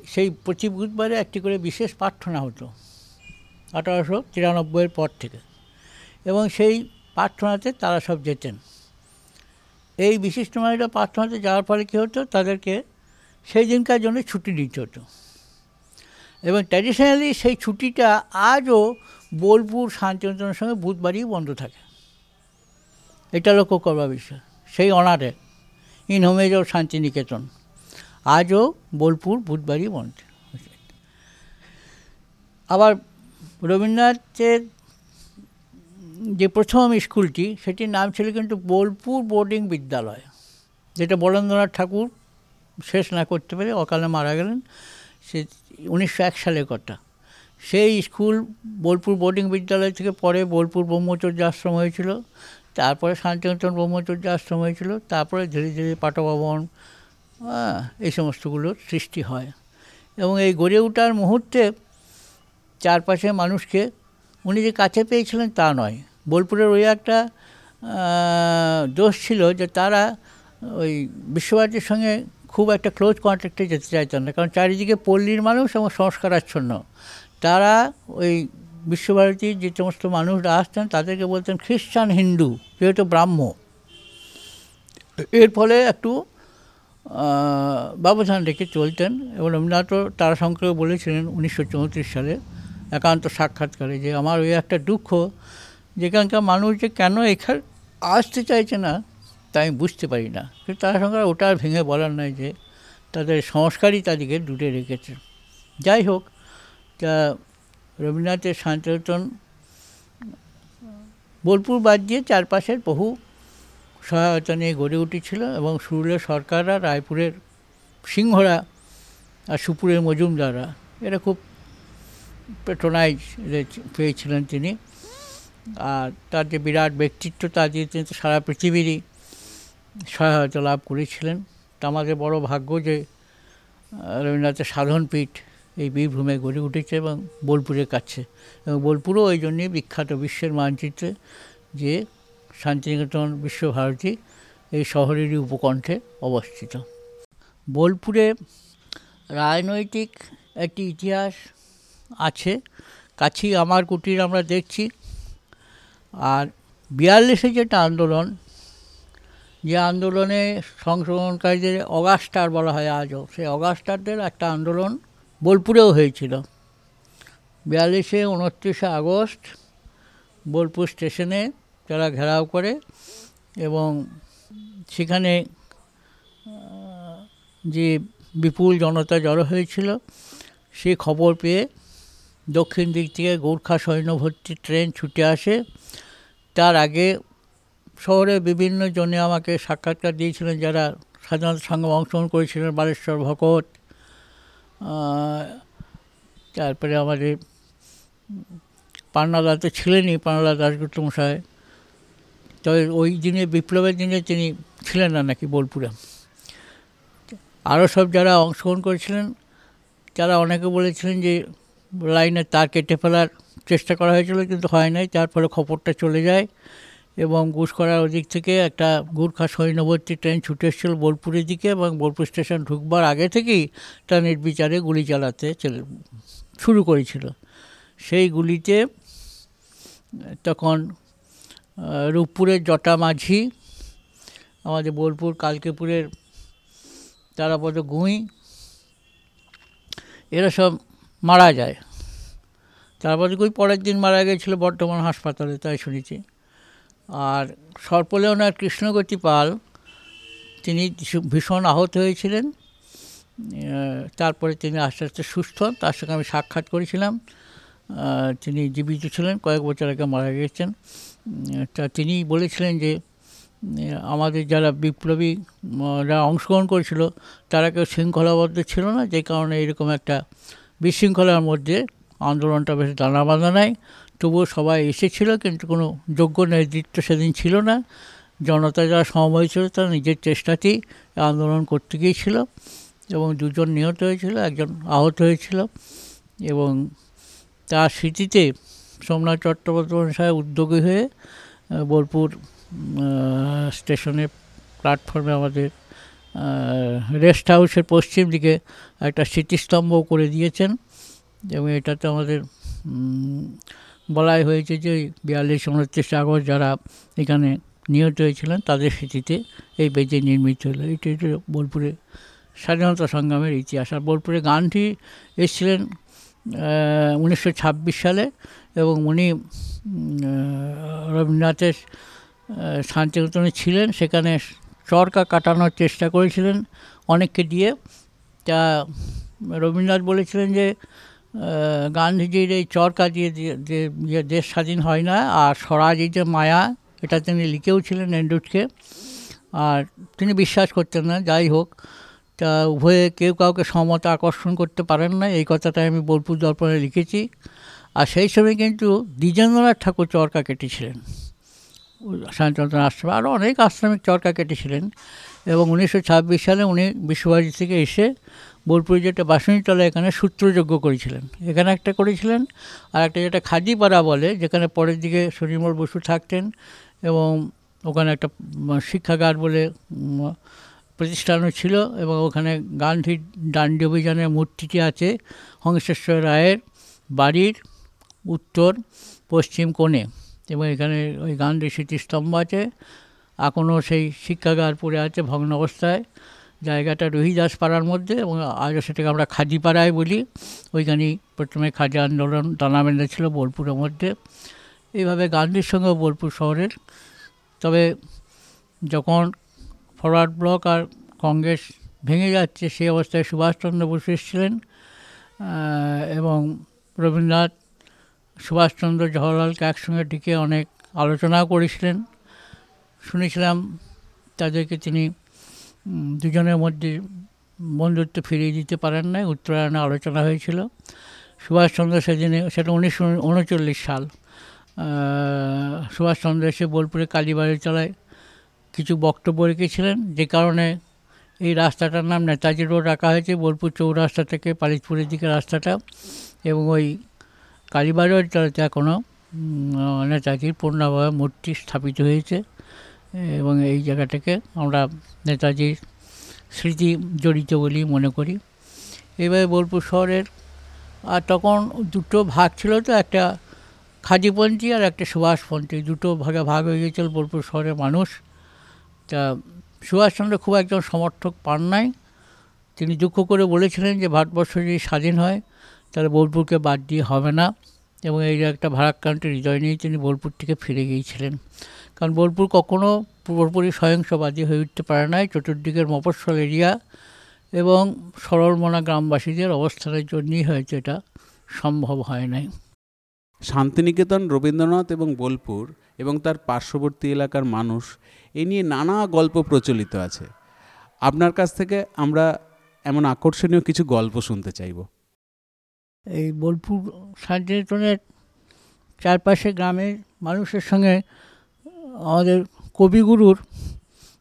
সেই প্রতি বুধবারে একটি করে বিশেষ প্রার্থনা হতো, আঠারোশো তিরানব্বইয়ের পর থেকে। এবং সেই প্রার্থনাতে তারা সব যেতেন। এই বিশিষ্ট মানুষরা প্রার্থনাতে যাওয়ার ফলে কী হতো? তাদেরকে সেই দিনকার জন্য ছুটি দিতে হতো। এবং ট্র্যাডিশনালি সেই ছুটিটা আজও বোলপুর শান্তিনিকেতনের সঙ্গে বুধবারই বন্ধ থাকে। এটা লক্ষ্য করবার বিষয়। সেই অনারে ইন হোমেজ শান্তিনিকেতন। আজও বোলপুর, বুধবারই বন্ধ। আবার রবীন্দ্রনাথের যে প্রথম স্কুলটি, সেটির নাম ছিল কিন্তু বোলপুর বোর্ডিং বিদ্যালয়, যেটা বরেন্দ্রনাথ ঠাকুর শেষ না করতে পেরে অকালে মারা গেলেন, সে উনিশশো এক সালের কথা। সেই স্কুল বোলপুর বোর্ডিং বিদ্যালয় থেকে পরে বোলপুর ব্রহ্মচর্য আশ্রম হয়েছিল। তারপরে শান্তিনিকেতন ব্রহ্মচর্য আশ্রম হয়েছিল, তারপরে ধীরে ধীরে পাঠভবন হ্যাঁ এই সমস্তগুলোর সৃষ্টি হয়। এবং এই গড়ে ওঠার মুহূর্তে চারপাশে মানুষকে, উনি যে কাছে পেয়েছিলেন তা নয়। বোলপুরের ওই একটা দোষ ছিল যে তারা ওই বিশ্বভারতীর সঙ্গে খুব একটা ক্লোজ কন্ট্যাক্টে যেতে চাইতেন না। কারণ চারিদিকে পল্লীর মানুষ এবং সংস্কারাচ্ছন্ন। তারা ওই বিশ্বভারতীর যে সমস্ত মানুষরা আসতেন তাদেরকে বলতেন খ্রিস্টান হিন্দু, যেহেতু ব্রাহ্ম। এর ফলে একটু ব্যবধান রেখে চলতেন এবং রবীন্দ্রনাথও তারাশঙ্করও বলেছিলেন উনিশশো চৌত্রিশ সালে একান্ত সাক্ষাৎকারে যে আমার ওই একটা দুঃখ, যেখানকার মানুষ যে কেন এখানে, আসতে চাইছে না, তা আমি বুঝতে পারি না। কিন্তু তারাশঙ্কর ওটা আর ভেঙে বলার নয় যে তাদের সংস্কারই তাদেরকে দূরে রেখেছে। যাই হোক, তা রবীন্দ্রনাথের শান্তিনিকেতন বোলপুর বাদ দিয়ে চারপাশের বহু সহায়তা নিয়ে গড়ে উঠেছিল এবং সুরুলের সরকাররা রায়পুরের সিংহরা আর সুপুরের মজুমদাররা, এরা খুব পেট্রোনাইজ পেয়েছিলেন তিনি। আর তার যে বিরাট ব্যক্তিত্ব তা দিয়ে তিনি তো সারা পৃথিবীরই সহায়তা লাভ করেছিলেন। তা আমাদের বড় ভাগ্য যে রবীন্দ্রনাথের সাধনপীঠ এই বীরভূমে গড়ে উঠেছে এবং বোলপুরের কাছে। এবং বোলপুরও ওই জন্যই বিখ্যাত বিশ্বের মানচিত্রে যে শান্তিনিকেতন বিশ্বভারতী এই শহরেরই উপকণ্ঠে অবস্থিত। বোলপুরে রাজনৈতিক একটি ইতিহাস আছে, কাছেই আমার কুটির আমরা দেখছি। আর বিয়াল্লিশে যেটা আন্দোলন, যে আন্দোলনে সংশোধনকারীদের অগাস্টার বলা হয় আজও, সেই অগাস্টারদের একটা আন্দোলন বোলপুরেও হয়েছিল। বিয়াল্লিশে উনত্রিশে আগস্ট বোলপুর স্টেশনে তারা ঘেরাও করে এবং সেখানে যে বিপুল জনতা জড়ো হয়েছিল, সে খবর পেয়ে দক্ষিণ দিক থেকে গোর্খা সৈন্যভর্তি ট্রেন ছুটে আসে। তার আগে শহরে বিভিন্ন জনে আমাকে সাক্ষাৎকার দিয়েছিলেন, যারা স্বাধীনতা সংগ্রামে অংশগ্রহণ করেছিলেন, বালেশ্বর ভকত তারপরে আমাদের পান্নাদা তো ছিলেনই পান্নাদা দাসগুপ্ত মশাই তবে ওই দিনে, বিপ্লবের দিনে তিনি ছিলেন না নাকি বোলপুরে। আরও সব যারা অংশগ্রহণ করেছিলেন, তারা অনেকে বলেছিলেন যে লাইনের তার কেটে ফেলার চেষ্টা করা হয়েছিল, কিন্তু হয় নাই। তার ফলে খবরটা চলে যায়। এবং গুসকরার ওদিক থেকে একটা গুর্খা সৈন্যবর্তী ট্রেন ছুটে এসেছিল বোলপুরের দিকে এবং বোলপুর স্টেশন ঢুকবার আগে থেকেই তার নির্বিচারে গুলি চালাতে চলে, শুরু করেছিল। সেই গুলিতে তখন রূপপুরের জটা মাঝি, আমাদের বোলপুর কালকেপুরের তারাপদ গুঁই, এরা সব মারা যায়। তারপর গুঁই পরের দিন মারা গিয়েছিল বর্ধমান হাসপাতালে, তাই শুনেছি। আর সর্পলেওনার কৃষ্ণগতি পাল, তিনি ভীষণ আহত হয়েছিলেন। তারপরে তিনি আস্তে আস্তে সুস্থ হন তার সঙ্গে আমি সাক্ষাৎ করেছিলাম। তিনি জীবিত ছিলেন, কয়েক বছর আগে মারা গেছেন। তা তিনি বলেছিলেন যে আমাদের যারা বিপ্লবী, যারা অংশগ্রহণ করেছিল, তারা কেউ শৃঙ্খলাবদ্ধ ছিল না, যে কারণে এরকম একটা বিশৃঙ্খলার মধ্যে আন্দোলনটা বেশ দানা বাঁধা নেয় তবুও সবাই এসেছিল, কিন্তু কোনো যোগ্য নেতৃত্ব সেদিন ছিল না। জনতা যারা সময় ছিল তারা নিজের চেষ্টাতেই আন্দোলন করতে গিয়েছিল এবং দুজন নিহত হয়েছিল, একজন আহত হয়েছিল এবং তার স্মৃতিতে সোমনাথ চট্টোপাধ্যায় সাহেব উদ্যোগী হয়ে বোলপুর স্টেশনের প্ল্যাটফর্মে আমাদের রেস্ট হাউসের পশ্চিম দিকে একটা স্মৃতিস্তম্ভ করে দিয়েছেন এবং এটাতে আমাদের বলাই হয়েছে যে বিয়াল্লিশ উনত্রিশ আগস্ট যারা এখানে নিহত হয়েছিলেন, তাদের স্মৃতিতে এই বেজে নির্মিত হলো। এটি বোলপুরে স্বাধীনতা সংগ্রামের ইতিহাস। আর বোলপুরে গান্ধী এসেছিলেন উনিশশো ছাব্বিশ সালে এবং উনি রবীন্দ্রনাথের শান্তিনিকেতনে ছিলেন। সেখানে চরকা কাটানোর চেষ্টা করেছিলেন অনেককে দিয়ে। তা রবীন্দ্রনাথ বলেছিলেন যে গান্ধীজির এই চরকা দিয়ে যে দেশ স্বাধীন হয় না, আর স্বরাজই যে মায়া, এটা তিনি লিখেও ছিলেন এন্ড্রুটকে আর তিনি বিশ্বাস করতেন না, যাই হোক, তা উভয়ে কেউ কাউকে সমতা আকর্ষণ করতে পারেন না, এই কথাটাই আমি বোলপুর দর্পণে লিখেছি। আর সেই সময় কিন্তু দ্বিজেন্দ্রনাথ ঠাকুর চরকা কেটেছিলেন। শান্তিনিকেতন আশ্রমে আরও অনেক আশ্রমিক চরকা কেটেছিলেন। এবং উনিশশো ছাব্বিশ সালে উনি বিশ্বভারতী থেকে এসে বোলপুরে যেটা বাসনীতলা এখানে সূত্রযজ্ঞ করেছিলেন। এখানে একটা করেছিলেন আর একটা যেটা খাদিপাড়া বলে, যেখানে পরের দিকে সরিমল বসু থাকতেন এবং ওখানে একটা শিক্ষাগার বলে প্রতিষ্ঠানও ছিল এবং ওখানে গান্ধীর দাণ্ডি অভিযানের মূর্তিটি আছে হংসেশ্বর রায়ের বাড়ির উত্তর পশ্চিম কোণে এবং এখানে ওই গান্ধী স্মৃতিস্তম্ভ আছে। এখনও সেই শিক্ষাগার পড়ে আছে ভগ্ন অবস্থায় জায়গাটা রহিদাস পাড়ার মধ্যে এবং আজও সেটাকে আমরা খাদিপাড়ায় বলি। ওইখানেই প্রথমে খাদি আন্দোলন দানা বেঁধেছিল বোলপুরের মধ্যে। এইভাবে গান্ধীর সঙ্গে বোলপুর শহরের। তবে যখন ফরওয়ার্ড ব্লক আর কংগ্রেস ভেঙে যাচ্ছে, সেই অবস্থায় সুভাষচন্দ্র বসু এসেছিলেন এবং রবীন্দ্রনাথ সুভাষচন্দ্র জওহরলালকে একসঙ্গে ডেকে অনেক আলোচনাও করেছিলেন। শুনেছিলাম তাদেরকে তিনি দুজনের মধ্যে বন্ধুত্ব ফিরিয়ে দিতে পারেন নাই। উত্তরায়ণে আলোচনা হয়েছিল। সুভাষচন্দ্র সেদিনে, সেটা উনিশশো উনচল্লিশ সাল। সুভাষচন্দ্র এসে বোলপুরে কালীবাড়ি তলায় কিছু বক্তব্য রেখেছিলেন। যে কারণে এই রাস্তাটার নাম নেতাজি রোড রাখা হয়েছে, বোলপুর চৌরাস্তা থেকে পালিশপুরের দিকে রাস্তাটা। এবং ওই কালীবাড়ির তলাতে এখনও নেতাজির পূর্ণাভাবে মূর্তি স্থাপিত হয়েছে। এবং এই জায়গাটাকে আমরা নেতাজির স্মৃতি জড়িত বলি মনে করি। এভাবে বোলপুর শহরের, আর তখন দুটো ভাগ ছিল তো, একটা খাদিপন্থী আর একটা সুভাষপন্থী। দুটো ভাগে ভাগ হয়ে গিয়েছিল বোলপুর শহরের মানুষ। তা সুভাষচন্দ্র খুব একজন সমর্থক পান নাই। তিনি দুঃখ করে বলেছিলেন যে, ভারতবর্ষ যদি স্বাধীন হয়, তাহলে বোলপুরকে বাদ দিয়ে হবে না। এবং এই একটা ভারাক্রান্ত হৃদয় নিয়ে তিনি বোলপুর থেকে ফিরে গিয়েছিলেন। কারণ বোলপুর কখনও পুরোপুরি সহিংসবাদী হয়ে উঠতে পারে নাই। চতুর্দিকের মফস্বল এরিয়া এবং সরলমনা গ্রামবাসীদের অবস্থানের জন্যই হয়তো এটা সম্ভব হয় নাই। শান্তিনিকেতন রবীন্দ্রনাথ এবং বোলপুর এবং তার পার্শ্ববর্তী এলাকার মানুষ এ নিয়ে নানা গল্প প্রচলিত আছে। আপনার কাছ থেকে আমরা এমন আকর্ষণীয় কিছু গল্প শুনতে চাইব। এই বোলপুর শান্তিনিকেতনের চারপাশে গ্রামের মানুষের সঙ্গে আমাদের কবিগুরুর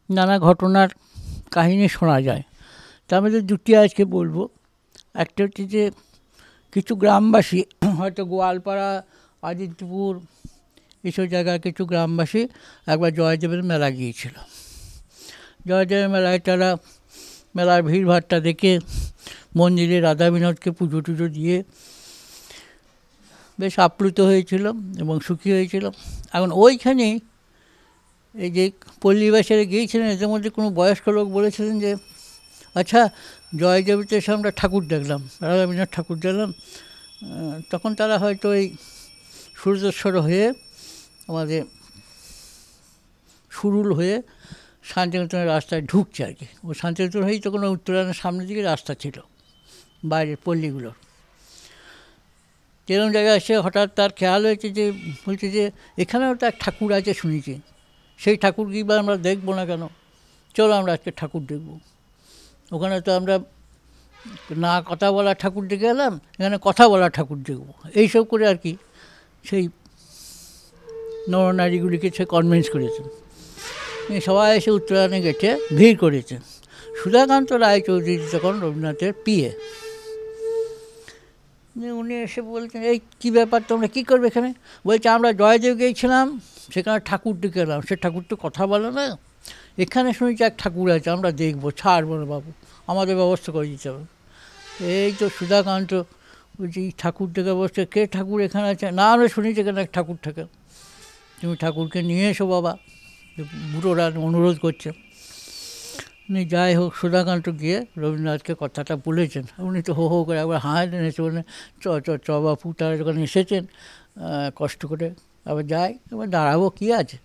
নানা ঘটনার কাহিনী শোনা যায়। তার মধ্যে দুটি আজকে বলব। একটা হচ্ছে যে, কিছু গ্রামবাসী, হয়তো গোয়ালপাড়া, আদিত্যপুর, এইসব জায়গার কিছু গ্রামবাসী একবার জয়দেবের মেলা গিয়েছিল। জয়দেবের মেলায় তারা মেলার ভিড়ভাট্টা দেখে মন্দিরে রাধা বিনোদকে পুজো টুজো দিয়ে বেশ আপ্লুত হয়েছিল এবং সুখী হয়েছিল। এখন ওইখানে এই যে পল্লীবাসীরা গিয়েছিলেন, এদের মধ্যে কোনো বয়স্ক লোক বলেছিলেন যে আচ্ছা জয়দেবীতে এসে আমরা ঠাকুর দেখলাম রাধাবিনোদ ঠাকুর দেখলাম। তখন তারা হয়তো এই সূর্যস্বর হয়ে আমাদের সুরুল হয়ে শান্তিনিকেতনের রাস্তায় ঢুকছে আর কি। ও শান্তিনিকেতন হয়েই তো তখন উত্তরায়ণের সামনের দিকে রাস্তা ছিল, বাইরের পল্লীগুলোর। যেরকম জায়গায় এসে হঠাৎ তার খেয়াল হয়েছে যে, বলছে যে, এখানেও তো এক ঠাকুর আছে শুনেছি। সেই ঠাকুর কি বা আমরা দেখব না কেন? চলো আমরা আজকে ঠাকুর দেখব। ওখানে তো আমরা না কথা বলা ঠাকুর দেখে এলাম, এখানে কথা বলা ঠাকুর দেখব। এইসব করে আর কি সেই নরনারীগুলিকে সে কনভিন্স করেছেন সবাই এসে উত্তরায়ণে গেছে, ভিড় করেছেন সুধাকান্ত রায়চৌধুরী তখন রবীন্দ্রনাথের পিএ উনি এসে বলছেন, এই কী ব্যাপার তোমরা কী করবে এখানে? বলছে, আমরা জয়দেব গিয়েছিলাম, সেখানে ঠাকুর ডেকে এলাম। সে ঠাকুর তো কথা বলে না। এখানে শুনেছি এক ঠাকুর আছে, আমরা দেখব, ছাড়বো না বাবু, আমাদের ব্যবস্থা করে দিতে হবে। এই তো সুধাকান্ত, বলছি ঠাকুর ডেকে বসছে, কে ঠাকুর এখানে আছে? না, আমরা শুনেছি এখানে এক ঠাকুর থাকে। তুমি ঠাকুরকে নিয়ে এসো বাবা, বুড়োরা অনুরোধ করছে। উনি যাই হোক, সুধাকান্ত গিয়ে রবীন্দ্রনাথকে কথাটা বলেছেন। উনি তো হো হো করে একবার হাঁ এনেছে বলে চ চ চ বাপু তারা যখন এসেছেন কষ্ট করে। আবার যাই, এবার দাঁড়াবো, কী আছে?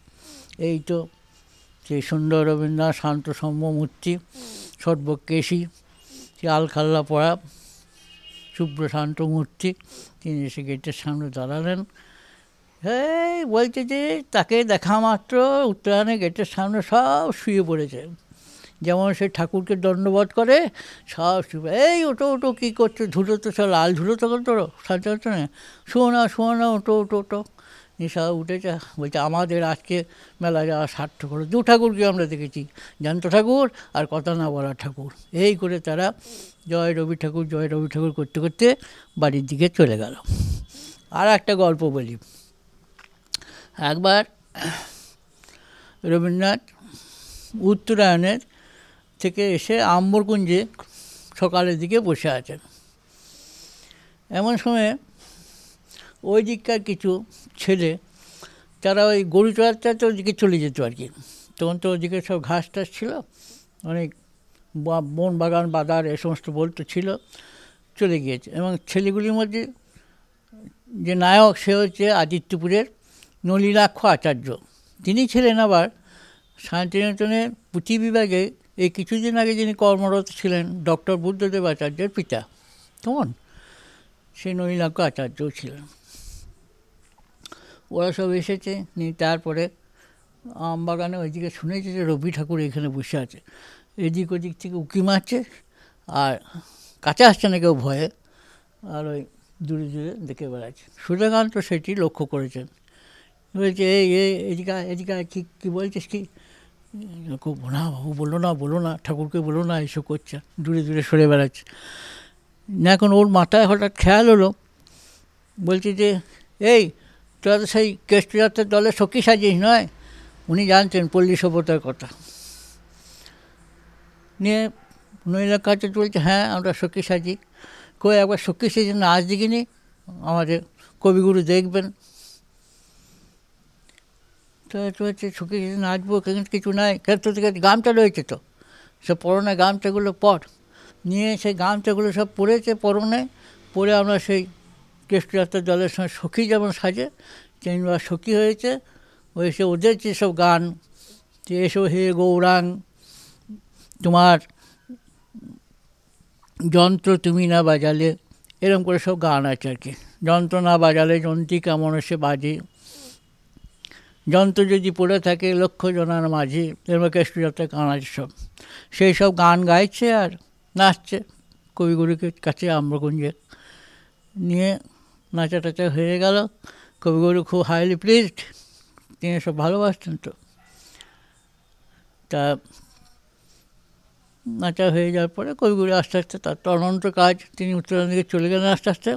এই তো সেই সুন্দর রবীন্দ্রনাথ, শান্ত সৌম্য, মূর্তি, সর্বকেশী সে আলখাল্লা পড়া শুভ্র শান্ত মূর্তি, তিনি এসে গেটের সামনে দাঁড়ালেন। হ্যাঁ বলছে যে, তাকে দেখা মাত্র উত্তরায়ণে গেটের সামনে সব শুয়ে পড়েছে। যেমন সে ঠাকুরকে দণ্ডবোধ করে, সব এই ওটো ওটো কী করছে? ধুলো তো সব লাল ধুলো তোর শান্তিনিকেতনে শোনো না শোনো না, ওটো ওটো ওটো। সব উঠেছে, বলছে, আমাদের আজকে মেলা যাওয়া সার্থক হলো। দু ঠাকুরকে আমরা দেখেছি, জ্যান্ত ঠাকুর আর কথা না বলা ঠাকুর। এই করে তারা জয় রবি ঠাকুর, জয় রবি ঠাকুর করতে করতে বাড়ির দিকে চলে গেল। আর একটা গল্প বলি। একবার রবীন্দ্রনাথ উত্তরায়ণের থেকে এসে আম্বরকুঞ্জে সকালের দিকে বসে আছেন। এমন সময় ওই দিককার কিছু ছেলে, তারা ওই গরু চড়াতে ওদিকে চলে যেত আর কি। তখন তো ওদিকে সব ঘাস টাস ছিল, অনেক বন বাগান বাদার এ সমস্ত বলতো ছিল, চলে গিয়েছে। এবং ছেলেগুলির মধ্যে যে নায়ক, সে হচ্ছে আদিত্যপুরের নলিনাক্ষ আচার্য। তিনি ছিলেন আবার শান্তিনিকেতনের পুঁথি বিভাগে এই কিছুদিন আগে যিনি কর্মরত ছিলেন ডক্টর বুদ্ধদেব আচার্যের পিতা, কেমন? সেই নলিনাক্ষ আচার্যও ছিলেন। ওরা সব এসেছে, নিয়ে তারপরে আমবাগানে ওইদিকে শুনেছে যে রবি ঠাকুর এখানে বসে আছে। এদিক ওদিক থেকে উকি মারছে আর কাছে আসছে না কেউ ভয়ে, আর ওই দূরে দূরে দেখে বেড়াচ্ছে। সূর্যকান্ত সেটি লক্ষ্য করেছেন। বলছে, এই এই, এদিকে এদিকে কী কী বলছিস, কি না বাবু, বলো না বলো না, ঠাকুরকে বলো না এইসব করছে, দূরে দূরে সরে বেড়াচ্ছে। না, এখন ওর মাথায় হঠাৎ খেয়াল হলো, বলছি যে, এই, তোরা তো সেই কেষ্টযাত্রার দলে সখী সাজিস, নয়? উনি জানতেন পল্লী সভ্যতার কথা। নিয়ে নইলার কাছে বলছে হ্যাঁ আমরা সখী সাজি। কই একবার সখী সেজে আজ দেখিনি। আমাদের কবিগুরু দেখবেন। তো হচ্ছে সখী সেজে নাচবো কিন্তু কিছু নাই। ক্ষেত্র থেকে গামটা রয়েছে তো। সে পরনে গামছাগুলো পর। নিয়ে সেই গামছাগুলো সব পরেছে পরনে। পরে আমরা সেই কেষ্টযাত্রার দলের সঙ্গে সখী যেমন সাজে, তেমনি সখী হয়েছে। ওই সে ওদের যেসব গান, যে এসো হে গৌরাং তোমার যন্ত্র তুমি না বাজালে এরকম করে সব গান আছে আর কি। যন্ত্র না বাজালে যন্ত্রী কেমন সে বাজে। যন্ত্র যদি পড়ে থাকে, লক্ষ জনার মাঝে গান আছে সব। সেই সব গান গাইছে আর নাচছে। কবিগুরুকে কাছে আম্রকুঞ্জে নিয়ে নাচা টাচা হয়ে গেল। কবিগুরু খুব হাইলি প্লিজড তিনি সব ভালোবাসতেন তো। তা নাচা হয়ে যাওয়ার পরে কবিগুরু আস্তে আস্তে তার তো অনন্ত কাজ, তিনি উত্তরায়ণ দিকে চলে গেলেন আস্তে আস্তে।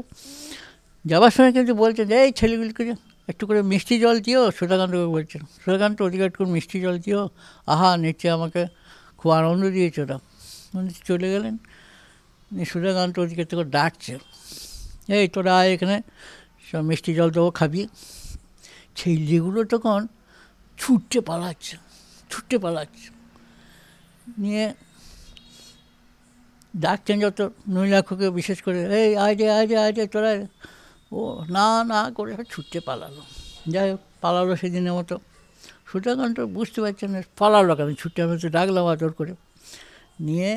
যাবার সময় কিন্তু বলছেন, এই ছেলেগুলিকে একটু করে মিষ্টি জল দিও সুধাকান্তকে বলছেন। সুধাকান্ত, ওদিকে একটু মিষ্টি জল দিও। আহা, নিচে আমাকে খুব আনন্দ দিয়েছে ওরা। চলে গেলেন। সুধাকান্ত ওদিকে থেকে ডাকছে। এই তোরা আয় এখানে, সব মিষ্টি জল দেবো, খাবি। ছেলেগুলো তখন ছুটতে পালাচ্ছে ছুটতে পালাচ্ছে। নিয়ে ডাকছেন যত নৈলাক্ষকে বিশেষ করে, এই, আয় রে আয় রে আয় রে তোরা ও, না না করে ছুটতে পালালো। যাই হোক, পালালো সেদিনের মতো। সুধাকান্ত বুঝতে পারছেন না, পালালো কেন? ছুটতে আমি তো ডাকলাম আদর করে। নিয়ে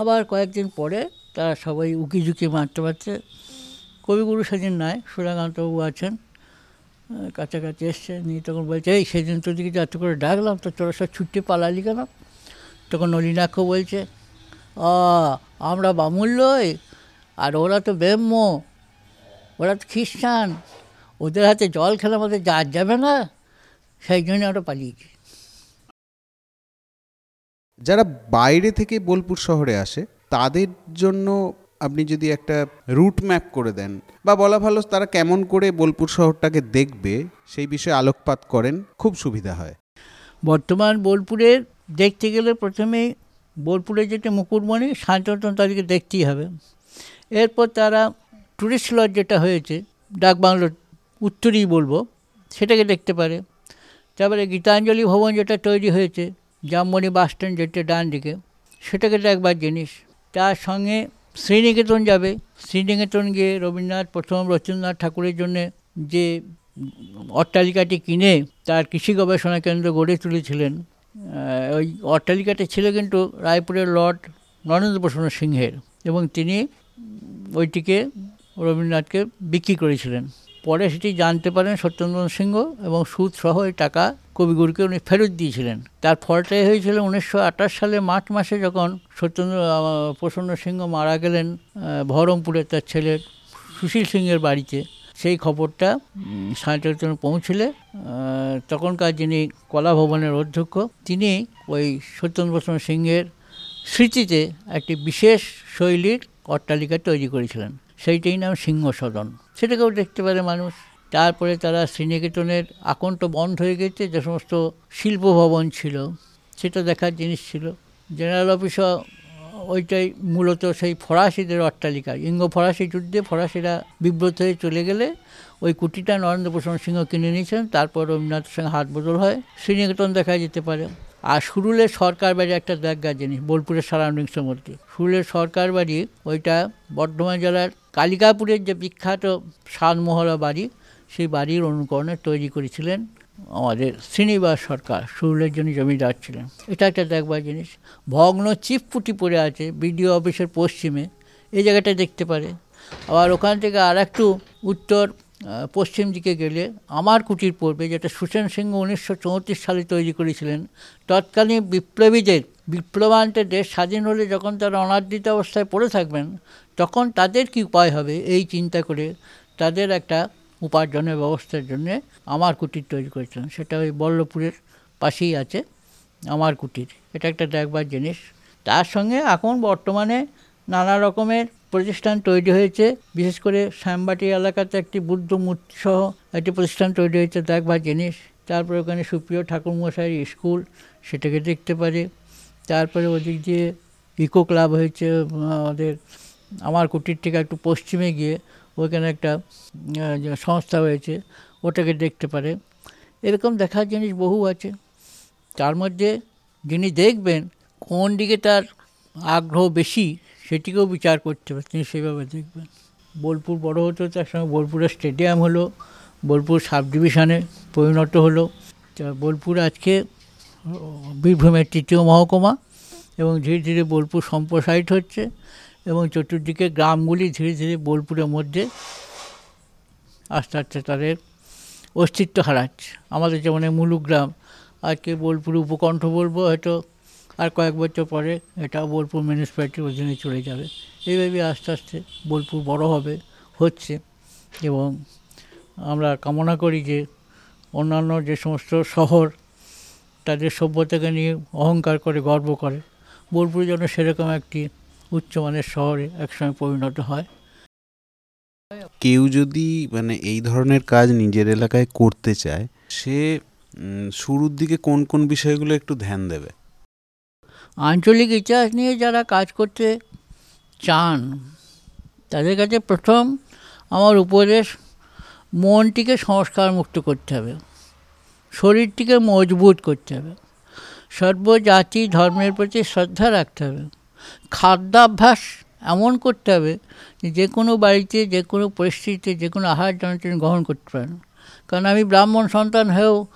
আবার কয়েকদিন পরে তারা সবাই উকি ঝুঁকি মারতে পারছে কবিগুরু সেদিন নাই সুধাকান্তবাবু আছেন কাছাকাছি এসছে। নিয়ে তখন বলছে, এই, সেদিন তোদেরকে যে এত করে ডাকলাম, তো তোরা সব ছুটতে পালালি কেন? তখন নলিনাক্ষ বলছে আমরা বামুল্যই আর ওরা তো ব্রহ্ম ওরা তো খ্রিস্টান। ওদের হাতে জল খেলে আমাদের যা যাবে না সেই জন্য আমরা পালিয়েছি। যারা বাইরে থেকে বোলপুর শহরে আসে তাদের জন্য আপনি যদি একটা রুট ম্যাপ করে দেন বা বলা ভালো তারা কেমন করে বোলপুর শহরটাকে দেখবে সেই বিষয়ে আলোকপাত করেন খুব সুবিধা হয়। বর্তমান বোলপুরের দেখতে গেলে প্রথমে বোলপুরে যেটা মুকুটমণি শান্ততন তাদেরকে দেখতেই হবে। এরপর তারা টুরিস্ট লজ যেটা হয়েছে ডাকবাংলোর উত্তরেই বলব, সেটাকে দেখতে পারে। তারপরে গীতাঞ্জলি ভবন যেটা তৈরি হয়েছে, জামমণি বাস স্ট্যান্ড যেটা ডান দিকে, সেটাকে দেখবার জিনিস তার সঙ্গে শ্রীনিকেতন যাবে। শ্রীনিকেতন গিয়ে রবীন্দ্রনাথ, প্রথম রবীন্দ্রনাথ ঠাকুরের জন্যে যে অট্টালিকাটি কিনে তার কৃষি গবেষণা কেন্দ্র গড়ে তুলেছিলেন ওই অট্টালিকাটি ছিল কিন্তু রায়পুরের লর্ড নরেন্দ্র সিংহের এবং তিনি ওইটিকে রবীন্দ্রনাথকে বিক্রি করেছিলেন। পরে সেটি জানতে পারেন সত্যেন্দ্রনাথ সিংহ এবং সুদ সহ এই টাকা কবিগুরুকে উনি ফেরত দিয়েছিলেন। তার ফলটাই হয়েছিল উনিশশো আঠাশ সালে মার্চ মাসে যখন সত্যেন্দ্র প্রসন্ন সিংহ মারা গেলেন বহরমপুরে তার ছেলে সুশীল সিংহের বাড়িতে। সেই খবরটা শান্তিনিকেতনে পৌঁছলে তখনকার যিনি কলা ভবনের অধ্যক্ষ, তিনি ওই সত্যেন্দ্র প্রসন্ন সিংহের স্মৃতিতে একটি বিশেষ শৈলীর অট্টালিকা তৈরি করেছিলেন। সেইটাই নাম সিংহ সদন সেটাকেও দেখতে পারে মানুষ। তারপরে তারা শ্রীনিকেতনের আকণ্ঠ বন্ধ হয়ে গেছে, যে সমস্ত শিল্প ভবন ছিল, সেটা দেখার জিনিস ছিল। জেনারেল অফিসও ওইটাই মূলত সেই ফরাসিদের অট্টালিকা। ইঙ্গ ফরাসি যুদ্ধে ফরাসিরা বিব্রত হয়ে চলে গেলে ওই কুটিটা নরেন্দ্র প্রসন্ন সিংহ কিনে নিয়েছেন, তারপর রবীন্দ্রনাথের সঙ্গে হাত বদল হয়, শ্রীনিকেতন দেখা যেতে পারে। আর সুরুলের সরকার বাড়ি একটা দেখার জিনিস বোলপুরের সারাউন্ডিংসের মধ্যে সুরুলের সরকার বাড়ি ওইটা বর্ধমান জেলার কালিকাপুরের যে বিখ্যাত সাতমহলা বাড়ি, সেই বাড়ির অনুকরণে তৈরি করেছিলেন আমাদের শ্রীনিবাস সরকার সুরুলের জন্য জমিদার ছিলেন। এটা একটা দেখবার জিনিস। ভগ্ন চিপপুটি পড়ে আছে বিডিও অফিসের পশ্চিমে। এই জায়গাটা দেখতে পারে। আবার ওখান থেকে আর একটু উত্তর পশ্চিম দিকে গেলে আমার কুটির পড়বে যেটা সুসেন সিংহ উনিশশো চৌত্রিশ সালে তৈরি করেছিলেন, তৎকালীন বিপ্লবীদের বিপ্লবান্তের দেশ স্বাধীন হলে যখন তারা অনাদৃত অবস্থায় পড়ে থাকবেন তখন তাদের কি উপায় হবে? এই চিন্তা করে তাদের একটা উপার্জনের ব্যবস্থার জন্যে আমার কুটির তৈরি করেছিলেন সেটা ওই বল্লভপুরের পাশেই আছে আমার কুটির। এটা একটা দেখবার জিনিস। তার সঙ্গে এখন বর্তমানে নানা রকমের প্রতিষ্ঠান তৈরি হয়েছে। বিশেষ করে শ্যামবাটি এলাকাতে একটি বুদ্ধ মূর্তি সহ একটি প্রতিষ্ঠান তৈরি হয়েছে দেখবার জিনিস। তারপরে ওখানে সুপ্রিয় ঠাকুরমশাইয়ের স্কুল, সেটাকে দেখতে পারে। তারপরে ওদিক দিয়ে ইকো ক্লাব হয়েছে আমাদের আমার কুটির থেকে একটু পশ্চিমে গিয়ে ওইখানে একটা সংস্থা হয়েছে, ওটাকে দেখতে পারে। এরকম দেখার জিনিস বহু আছে। তার মধ্যে যিনি দেখবেন কোন দিকে তার আগ্রহ বেশি, সেটিকেও বিচার করতে হবে। তিনি সেভাবে দেখবেন। বোলপুর বড় হতে হতে একসঙ্গে বোলপুরের স্টেডিয়াম হলো, বোলপুর সাব ডিভিশনে পরিণত হলো। বোলপুর আজকে, বীরভূমের তৃতীয় মহকুমা এবং ধীরে ধীরে বোলপুর সম্প্রসারিত হচ্ছে। এবং চতুর্দিকে গ্রামগুলি ধীরে ধীরে বোলপুরের মধ্যে আস্তে আস্তে তাদের অস্তিত্ব হারাচ্ছে। আমাদের যেমন মুলুক গ্রাম আজকে বোলপুর উপকণ্ঠ বলব, হয়তো আর কয়েক বছর পরে এটা বোলপুর মিউনিসিপ্যালিটির অধীনে চলে যাবে। এইভাবে আস্তে আস্তে বোলপুর বড় হবে, হচ্ছে। এবং আমরা কামনা করি যে অন্যান্য যে সমস্ত শহর, তাদের সভ্যতাকে নিয়ে অহংকার করে, গর্ব করে। বোলপুর যেন সেরকম একটি উচ্চমানের শহরে একসময় পরিণত হয়। কেউ যদি মানে এই ধরনের কাজ নিজের এলাকায় করতে চায় সে শুরুর দিকে কোন কোন বিষয়গুলো একটু ধ্যান দেবে? আঞ্চলিক ইতিহাস নিয়ে যারা কাজ করতে চান তাদের কাছে প্রথম আমার উপদেশ মনটিকে সংস্কার মুক্ত করতে হবে। শরীরটিকে মজবুত করতে হবে। সর্বজাতি ধর্মের প্রতি শ্রদ্ধা রাখতে হবে। খাদ্যাভ্যাস এমন করতে হবে যে কোনো বাড়িতে, যে কোনো পরিস্থিতিতে, যে কোনো আহার যেন তিনি গ্রহণ করতে পারেন। কারণ আমি ব্রাহ্মণ সন্তান হয়েও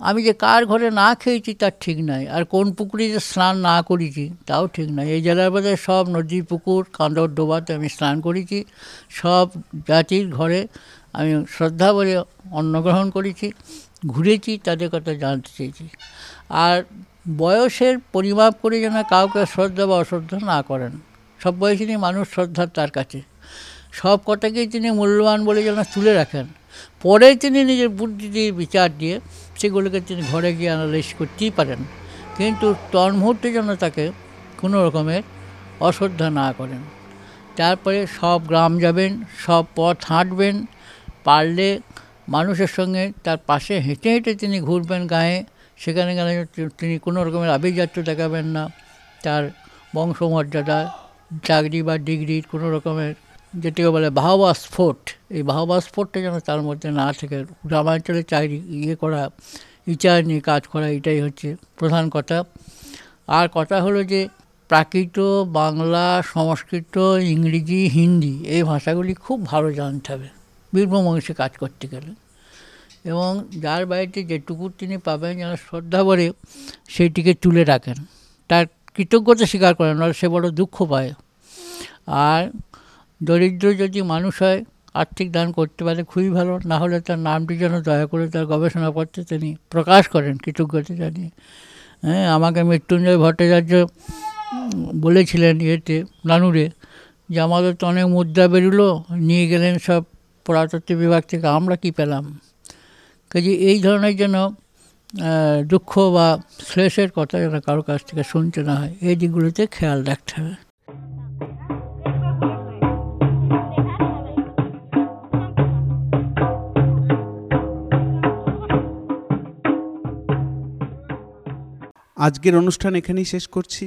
আমি যে কার ঘরে না খেয়েছি তার ঠিক নাই। আর কোন পুকুরে যে স্নান না করেছি তাও ঠিক নাই। এই জেলার মধ্যে সব নদী পুকুর কাঁদর ডোবাতে আমি স্নান করেছি। সব জাতির ঘরে আমি শ্রদ্ধা বলে অন্নগ্রহণ করেছি। ঘুরেছি, তাদের কথা জানতে চেয়েছি। আর বয়সের পরিমাপ করে যেন কাউকে শ্রদ্ধা বা অশ্রদ্ধা না করেন। সব বয়সেরই মানুষ শ্রদ্ধা তার কাছে। সব কথাকেই তিনি মূল্যবান বলে যেন তুলে রাখেন। পরে তিনি নিজের বুদ্ধি দিয়ে বিচার দিয়ে সেগুলোকে তিনি ঘরে গিয়ে অ্যানালাইজ করতেই পারেন। কিন্তু তন্মুহূর্তে যেন তাকে কোনো রকমের অশ্রদ্ধা না করেন। তারপরে সব গ্রাম যাবেন, সব পথ হাঁটবেন, পারলে মানুষের সঙ্গে তার পাশে হেঁটে হেঁটে তিনি ঘুরবেন গায়ে। সেখানে গেলে তিনি কোনো রকমের আভিজাত্য দেখাবেন না। তার বংশমর্যাদা, চাকরি বা ডিগ্রির কোনো রকমের যেটিকে বলে বাহবা স্ফোট, এই বাহবা স্ফোটটা যেন তার মধ্যে না থাকে। গ্রামাঞ্চলে চাকরি ইয়ে করা, ইচার নিয়ে কাজ করা, এটাই হচ্ছে প্রধান কথা। আর কথা হলো যে প্রাকৃত বাংলা সংস্কৃত, ইংরেজি, হিন্দি এই ভাষাগুলি খুব ভালো জানতে হবে। বীরভূম অংশে কাজ করতে গেলে। এবং যার বাড়িতে যেটুকু তিনি পাবেন যেন শ্রদ্ধা ভরে, সেইটিকে তুলে রাখেন। তার কৃতজ্ঞতা স্বীকার করেন, আর সে বড় দুঃখ পায়। আর দরিদ্র যদি মানুষ হয়, আর্থিক দান করতে পারে, খুবই ভালো। না হলে তার নামটি যেন দয়া করে তার গবেষণাপত্রে তিনি প্রকাশ করেন কৃতজ্ঞতা জানিয়ে। হ্যাঁ আমাকে মৃত্যুঞ্জয় ভট্টাচার্য বলেছিলেন ইয়েতে, নানুরে, যে আমাদের তো অনেক মুদ্রা বেরোলো, নিয়ে গেলেন সব পুরাতত্ত্ব বিভাগ থেকে, আমরা কি পেলাম? কাজে এই ধরনের যেন দুঃখ বা শ্লেষের কথা যেন কারও কাছ থেকে শুনতে না হয়, এই দিকগুলোতে খেয়াল রাখতে হবে। আজকের অনুষ্ঠান এখানেই শেষ করছি।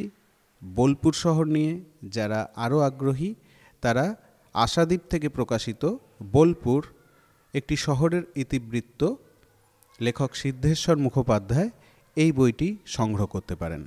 বোলপুর শহর নিয়ে যারা আরও আগ্রহী, তারা আশাদ্বীপ থেকে প্রকাশিত বোলপুর, একটি শহরের ইতিবৃত্ত লেখক সিদ্ধেশ্বর মুখোপাধ্যায় এই বইটি সংগ্রহ করতে পারেন।